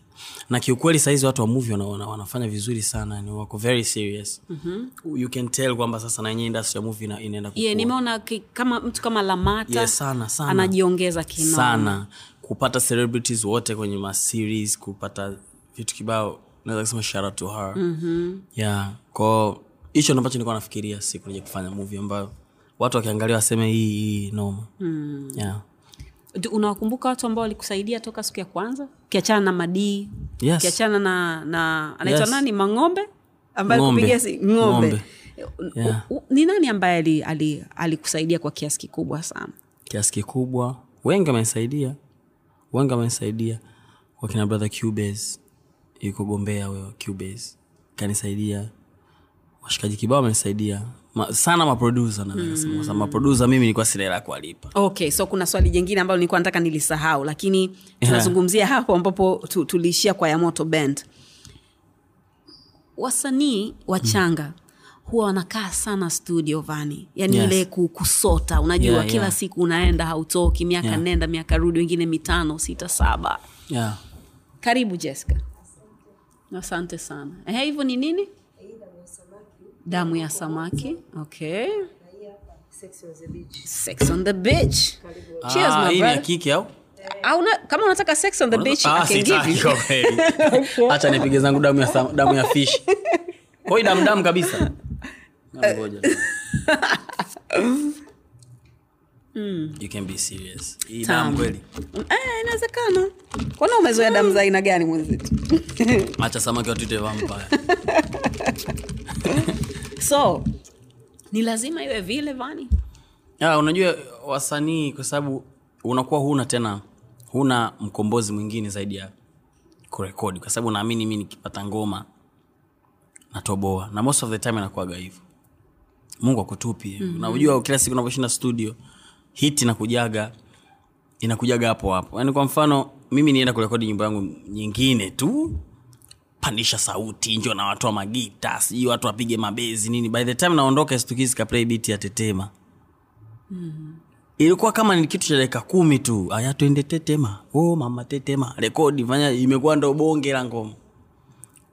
na kiukweli sahizi watu wa movie wana, wana, wanafanya vizuri sana ni wako very serious mm-hmm. you can tell kwamba sasa na yenyewe industry ya movie ina, inaenda yeah, nimeona kama mtu kama lamata yeah, sana, sana. anajiongeza kinoma sana kupata celebrities wote kwenye maseries kupata vitu kibao naweza kusema shout to her mm-hmm. yeah kwao hicho ambacho nilikuwa nafikiria siku nije kufanya movie ambayo watu wakiangalia waseme hii hii noma mm. yeah. Unawakumbuka watu ambao walikusaidia toka siku ya kwanza ukiachana na madii Yes. ukiachana na, na anaitwa Yes. nani? Mang'ombe? Ambaye si ng'ombe, Ng'ombe. Yeah. U- u- ni nani ambaye alikusaidia ali, ali kwa kiasi kikubwa sana? Kiasi kikubwa. Wengi wamenisaidia wengi wamenisaidia wakina brother cubase. Yuko gombea huyo cubase. Kanisaidia. Washikaji kibao wamenisaidia Ma, sana maprodusa mm. maprodusa mimi nilikuwa sina hela kuwalipa okay so kuna swali jingine ambalo nilikuwa nataka nilisahau lakini tunazungumzia hapo ambapo tu, tuliishia kwa yamoto band wasanii wachanga huwa wanakaa sana studio vani yani Yes. ile kusota unajua Yeah, kila yeah. siku unaenda hautoki miaka Yeah. nenda miaka rudi wengine mitano sita saba yeah. karibu jessica asante sana hivyo ni nini damu ya samaki. Okay. Sex on the beach. Cheers Ah, my hii ni ya brother. kiki au? Au una, kama unataka sex on the beach Ah, I can give you. kwa [laughs] acha nipige zangu damu ya, damu ya fish. Koi damu kabisa. Na ngoja. you can be serious. Hii damu Tamu. kweli? Eh, inawezekana. Kwana umezoea damu za aina gani mwenzetu? Acha samaki watute vampire [laughs] so ni lazima iwe vile vani. Ya, unajua wasanii kwa sababu unakuwa huna tena huna mkombozi mwingine zaidi ya kurekodi. Kwa sababu naamini mi nikipata ngoma natoboa. Na most of the time inakuaga hivyo. Mungu akutupi mm-hmm. na ujua kila siku unavyoshinda studio hit inakujaga inakujaga hapo hapo. Yaani kwa mfano mimi nienda kurekodi nyimbo yangu nyingine tu pandisha sauti njo na watu wa magita sijui watu wapige mabezi nini. By the time naondoka stukizi kaplay beat ya tetema. Ilikuwa kama ni kitu cha dakika kumi tu. Aya twende tetema. Oh, mama tetema. Rekodi fanya imekuwa ndo bonge la ngoma.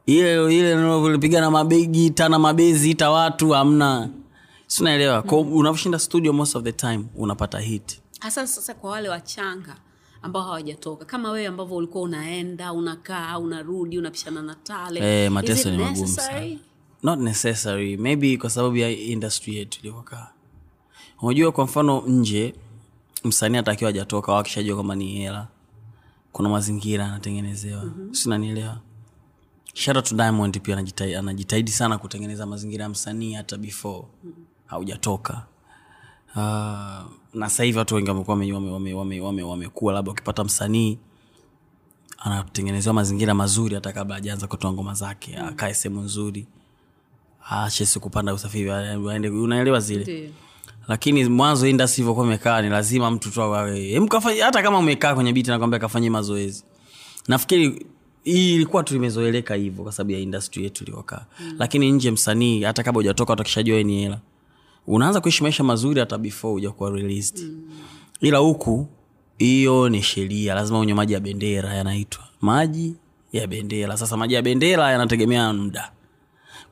Ile ile nilipiga na mabegi tana mabezi ita watu amna sinaelewa mm. unavoshinda studio most of the time unapata hit. Hasa sasa kwa wale wachanga ambao hawajatoka. Kama wewe ambavyo ulikuwa unaenda unakaa unarudi unapishana na tale eh, mateso ni magumu sana. Not necessary. Maybe kwa sababu ya industry yetu ilivyokaa unajua kwa mfano nje msanii atakiwa ajatoka au akishajua kwamba ni hela kuna mazingira anatengenezewa mm-hmm. sinanielewa to diamond pia anajitahidi, anajitahidi sana kutengeneza mazingira ya msanii hata before mm-hmm. haujatoka uh, na sasa hivi watu wengi wamekuwa wame- wame- wame- wame- wame- wamekuwa labda ukipata msanii anatengenezewa mazingira mazuri hata kabla ajaanza kutoa ngoma zake akae sehemu nzuri aache si kupanda usafiri waende unaelewa zile Ndi. lakini mwanzo industry ilivyokuwa imekaa ni lazima mtu tu awe hata kama umekaa kwenye biti nakwambia kafanye mazoezi nafikiri hii ilikuwa tu imezoeleka hivyo kwa sababu ya industry yetu iliyokaa mm. lakini nje msanii hata kabla hujatoka watu akishajua ni hela unaanza kuishi maisha mazuri hata before hujakuwa released. Mm. ila huku hiyo ni sheria. Lazima unywe maji ya bendera yanaitwa. Maji ya bendera. Sasa maji ya bendera yanategemea muda.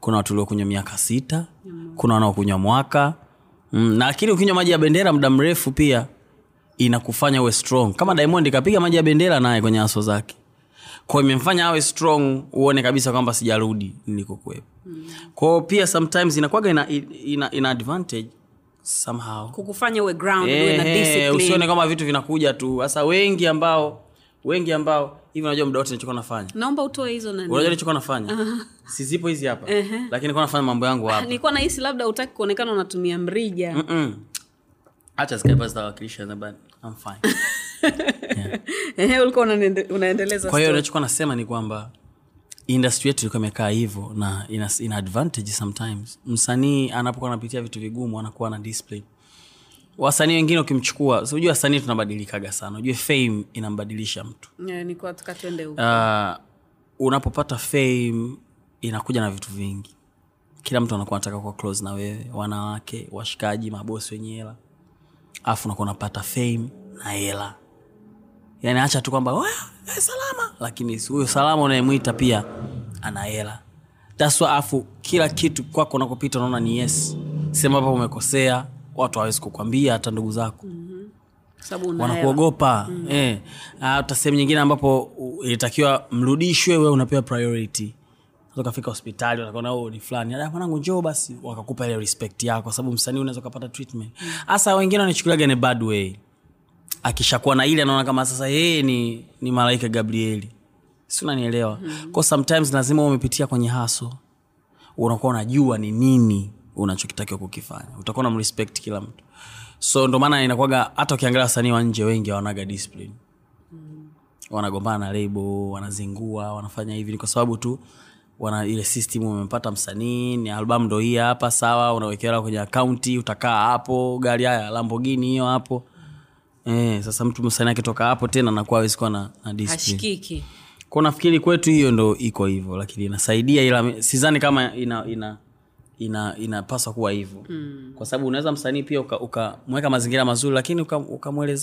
Kuna watu uliokunywa miaka sita kuna wanaokunywa mwaka. Mm, na lakini ukinywa maji ya bendera muda mrefu pia inakufanya uwe strong. Kama diamond kapiga maji ya bendera naye kwenye aso zake kwao imemfanya awe strong uone kabisa kwamba sijarudi nilikokuwepo mm. kwao pia sometimes inakwaga ina, ina, ina advantage somehow. Kukufanya uwe ground uwe na Eh, usione kama vitu vinakuja tu. Hasa wengi ambao wengi ambao hivi unajua muda wote nilichokuwa nafanya. Naomba utoe hizo nani unajua nilichokuwa nafanya? [laughs] Sizipo hizi hapa. Lakini nilikuwa nafanya mambo yangu hapa. Nilikuwa nahisi labda utaki kuonekana unatumia mrija. Mm-mm. acha zikaipa zitawakilisha I'm fine [laughs] Ehe, [laughs] ulikuwa unaende- unaendeleza kwa hiyo nachokuwa nasema ni kwamba industry yetu ilikuwa imekaa hivyo na ina, ina advantage sometimes. Msanii anapokuwa anapitia vitu vigumu anakuwa na display. Wasanii wengine ukimchukua so, ujue wasanii tunabadilikaga sana. Ujue fame inambadilisha mtu. Yeah, uh, unapopata fame inakuja na vitu vingi. Kila mtu anakuwa anataka kuwa close na wewe. Wanawake washikaji mabosi wenye hela. Alafu unakuwa unapata fame na hela yani acha tu kwamba eh, salama. Lakini huyo salama unayemwita pia ana hela. Taswa afu kila kitu kwako unakopita unaona ni yes. Sehemu hapo umekosea watu hawezi kukwambia hata ndugu zako. Mm-hmm. wanakuogopa. Mm. eh. hata sehemu nyingine ambapo ilitakiwa mrudishwe we unapewa priority. Ukafika hospitali wanakuona oh, ni fulani. Mwanangu njoo basi. Wakakupa ile respect yako kwa sababu msanii unaweza ukapata treatment. Hasa wengine wanachukuliaga ni bad way akishakuwa na ile anaona kama sasa yeye ni, ni malaika gabrieli. Si unanielewa? Mm. kwa sometimes lazima umepitia kwenye haso unakuwa unajua ni nini unachokitakiwa kukifanya. Utakuwa unamrespect kila mtu. So ndo maana inakwaga hata ukiangalia wasanii wa nje wengi hawanaga discipline. Wanagombana na lebo wanazingua wanafanya hivi. Ni kwa sababu tu wana ile system umempata msanii ni albamu ndo hii hapa sawa unawekewa kwenye akaunti utakaa hapo gari haya lambogini hiyo hapo eh, sasa mtu msanii akitoka hapo tena nakuwa awezi kuwa na, na hashikiki. Kwa nafikiri kwetu hiyo ndo iko hivyo lakini inasaidia ila sidhani kama ina ina ina inapaswa kuwa hivyo. Mm. kwa sababu unaweza msanii pia ukamweka uka mazingira mazuri lakini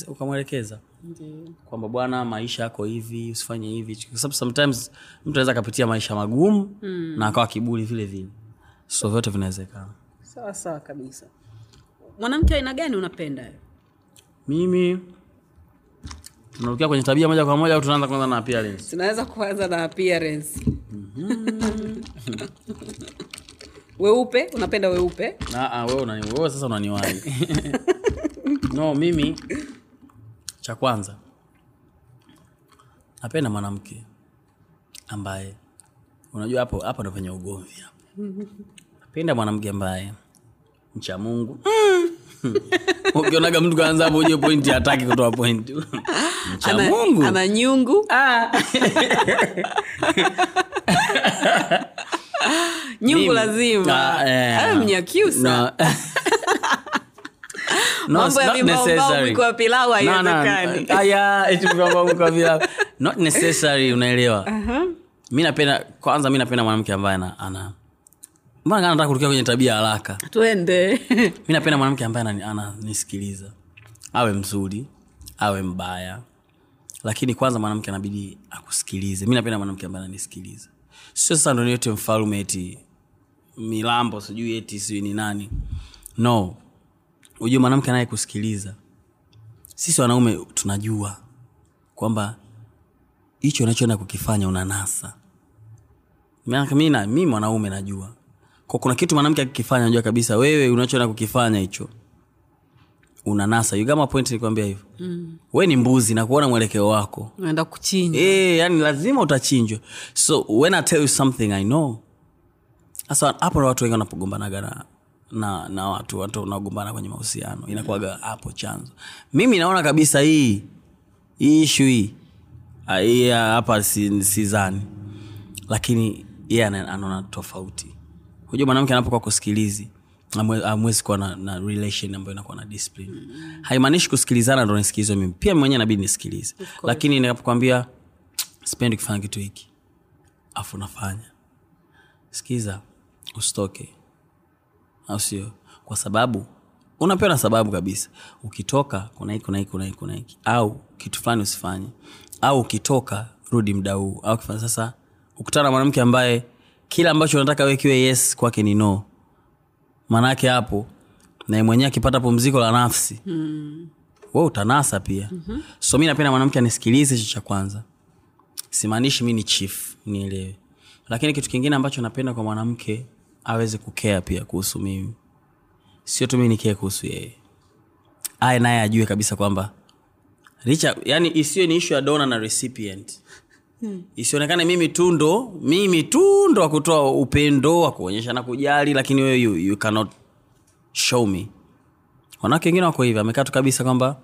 ukamwelekeza. Uka kwamba bwana maisha yako hivi usifanye hivi. Kwa sababu sometimes mtu anaweza akapitia maisha magumu mm. na akawa kiburi vile vile. So vyote vinawezekana. Sawa sawa kabisa. Mwanamke aina gani unapenda? Mimi tunarukia kwenye tabia moja kwa moja au tunaanza kwanza na appearance? Tunaweza kuanza na appearance. [laughs] Weupe unapenda weupe? Ah, ah, wewe unani- wewe sasa unaniwahi [laughs] no mimi cha kwanza napenda mwanamke ambaye unajua hapo hapo ndo penye ugomvi hapo. [laughs] Napenda mwanamke ambaye mcha mungu ukionaga mtu kaanza hapo ujue pointi hataki kutoa pointi ana, mungu. ana nyungu. [laughs] Nyungu Mimi- lazima. Ah, eh, mnyakyusa [laughs] no. Mambo ya pilau. Not necessary unaelewa? Mi napenda kwanza mi napenda mwanamke ambaye ana, ana mbona kana nataka kurukia kwenye tabia haraka? Twende. [laughs] Mi napenda mwanamke ambaye anani- ananisikiliza. Awe mzuri awe mbaya. Lakini kwanza mwanamke anabidi akusikilize. Mi napenda mwanamke ambaye ananisikiliza. Sio sasa ndo niyote mfalume eti milambo sijui eti sijui ni nani. No. Ujue mwanamke anayekusikiliza sisi wanaume tunajua kwamba hicho unachoenda kukifanya unanasa. Mi mwanaume najua kwa kuna kitu mwanamke akikifanya najua kabisa wewe unachoenda kukifanya hicho unanasa. You point nikwambia hivyo. Mm. we ni mbuzi na kuona mwelekeo wako. Unaenda kuchinja. E, yani lazima utachinjwa. So when i tell you something i know. Sasa hapo watu wengi wanapogombanaga na, na, na watu watu wanaogombana kwenye mahusiano inakuwaga hapo chanzo. Mimi naona kabisa hii hii ishu hii hii hapa si- sizani lakini yeye yeah, anaona tofauti hujua mwanamke anapokuwa kusikilizi amwezi kuwa na, na relation ambayo inakuwa na discipline. Haimaanishi kusikilizana ndo nisikilizwe mimi. Pia mwenyewe nabidi nisikilize. Lakini ninapokwambia sipendi kufanya kitu hiki. Afu nafanya. Sikiza usitoke. Au sio? Kwa sababu unapewa na sababu kabisa. Ukitoka kuna hiki kuna hiki kuna hiki kuna hiki. Au kitu fulani usifanye. Au ukitoka rudi mda huu. Au kifanya sasa ukutana na mwanamke ambaye kila ambacho unataka wekiwe kiwe yes kwake ni no. Maanaake hapo naye mwenyewe akipata pumziko la nafsi mm. we utanasa pia. Mm-hmm. so mi napenda mwanamke anisikilize hicho cha kwanza. Simaanishi mi ni chief nielewe. Lakini kitu kingine ambacho napenda kwa mwanamke aweze kukea pia kuhusu mimi. Sio tu mi nikee kuhusu yeye. Aye naye ajue kabisa kwamba richa yani isiyo ni ishu ya dona na recipient isionekane mimi tu ndo mimi tu ndo wa kutoa upendo wa kuonyesha na kujali lakini wewe you, you cannot show me. Wanawake wengine wako hivyo amekaa tu kabisa kwamba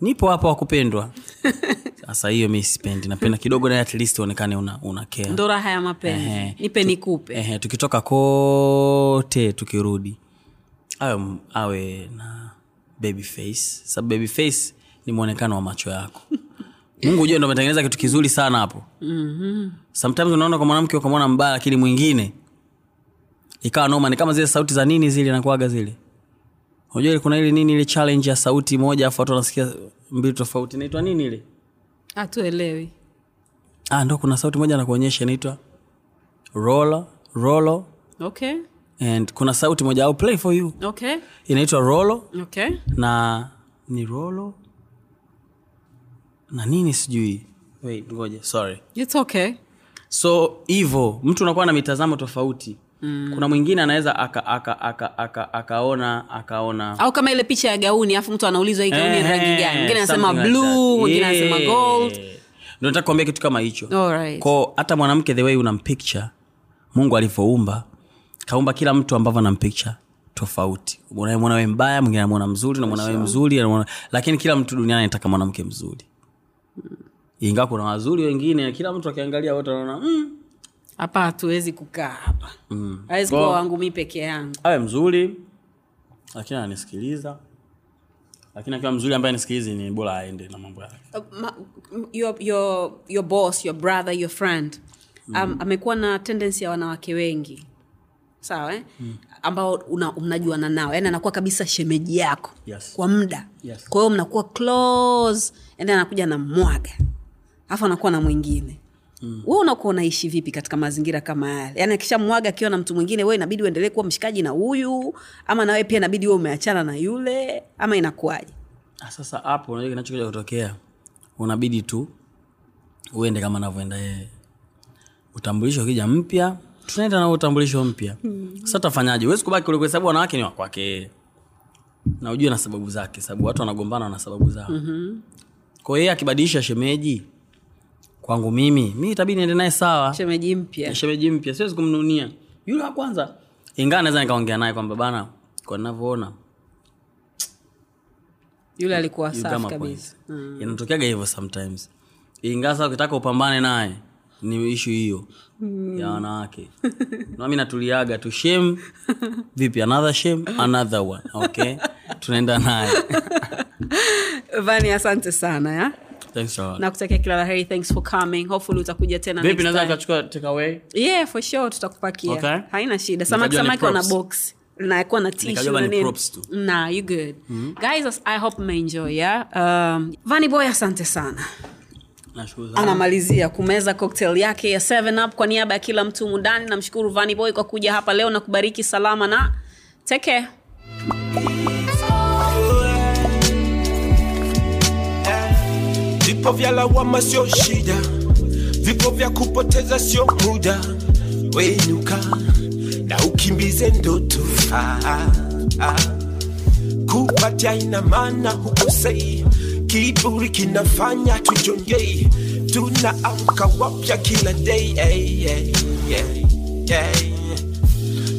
nipo hapa wakupendwa [laughs] sasa hiyo mi sipendi napenda kidogo naye at least uonekane una, una care. Ndo raha ya mapenzi. Ehe. nipe nikupe. Ehe, tukitoka kote tukirudi awe, awe na baby face. Sababu baby face ni mwonekano wa macho yako [laughs] mungu ujue ndo ametengeneza kitu kizuri sana hapo. Mm-hmm. sometimes unaona kwa mwanamke ukamwona mbaya lakini mwingine ikawa noma ni kama zile sauti za nini zile nakuaga zile. Unajua kuna ile nini ile challenge ya sauti moja afu watu wanasikia mbili tofauti. Inaitwa nini ile? Hatuelewi. Ah, ndo kuna sauti moja nakuonyesha inaitwa rolo rolo okay. and kuna sauti moja au play for you. Okay. Inaitwa rolo okay. na ni rolo na nini sijui? Wait ngoja sorry. It's okay. So hivo mtu unakuwa na mitazamo tofauti. Mm. kuna mwingine anaweza aka, aka, aka, aka, akaona akaona. Au kama ile picha ya gauni alafu mtu anaulizwa hii gauni ni rangi gani? Mwingine anasema mwingine anasema gold. Nataka kuambia kitu kama hicho. Ko hata mwanamke the way unampicture mungu alivyoumba kaumba kila mtu ambavyo anampicture tofauti. Unamwona we mbaya mwingine anamwona mzuri unamwona we mzuri lakini kila mtu duniani anataka mwanamke mzuri ingawa kuna wazuri wengine kila mtu akiangalia wote anaona mm, hapa hatuwezi kukaa hapa. Awezi kuwa wangu mi peke yangu. awe mzuri lakini ananisikiliza. Lakini akiwa mzuri ambaye nisikilizi ni bora aende na mambo yake. Uh, ma- your, your, your boss your brother your friend um, amekuwa na tendensi ya wanawake wengi. Sawa eh? ambao mnajuana nao. Yani anakuwa kabisa shemeji yako Yes. kwa muda. Yes. kwa hiyo mnakuwa close. And anakuja na mwaga alafu anakuwa na mwingine. Mm. we unakuwa unaishi vipi katika mazingira kama yale? Yaani akisha mwaga akiwa na mtu mwingine we inabidi uendelee kuwa mshikaji na huyu ama nawe pia inabidi uwe umeachana na yule ama inakuwaje? Ah, sasa hapo unajua kinachokuja kutokea unabidi tu uende kama anavyoenda yeye. Utambulisho ukija mpya tunaenda na utambulisho mpya. Sasa tafanyaje uwezi kubaki kule kwa sababu wanawake ni wakwake na ujue na sababu zake sababu watu wanagombana na sababu zao. Mm-hmm. kwa hiyo yeye akibadilisha shemeji kwangu mimi mi itabidi niende naye sawa. Shemeji mpya. Shemeji mpya siwezi kumnunia. Yule wa kwanza ingawa naweza nikaongea naye kwamba bana kwa ninavyoona. Yule alikuwa safi kabisa. Point. inatokeaga hivyo sometimes. Ingawa sasa ukitaka upambane naye ni ishu hiyo. Ya wanawake. Nami natuliaga tu shem vipi another shem another one. Okay? Tunaenda naye. [laughs] Vani asante sana ya Thanks kila la heri. Thanks for coming. Hopefully utakuja tena vipi naweza nikachukua take away yeah for sure tutakupakia. Okay. haina shida. Samaki samaki wana box. Nakuwa na tissue Nikajua na ni nini. props tu. nah you good. Guys i hope mmeenjoy yeah? Um, vani boy asante sana. Anamalizia kumeza cocktail yake ya 7 up. Kwa niaba ya kila mtu mundani namshukuru vani boy kwa kuja hapa leo na kubariki salama na take Vipo vya lawama sio shida, vipo vya kupoteza sio muda. Wenuka na ukimbize ndoto. Kupatia ina maana hukosei, kiburi kinafanya tujongei, tunaamka wapya kila day hey, hey, hey, hey.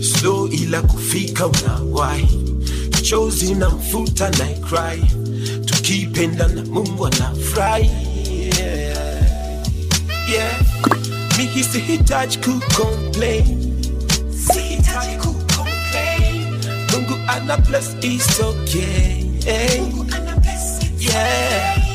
Slow ila kufika unawahi, chozi na mfuta na cry, tukipendana mungu anafurahi yeah. yeah. mimi sihitaji mungu ana bless is okay mungu ana bless it's yeah.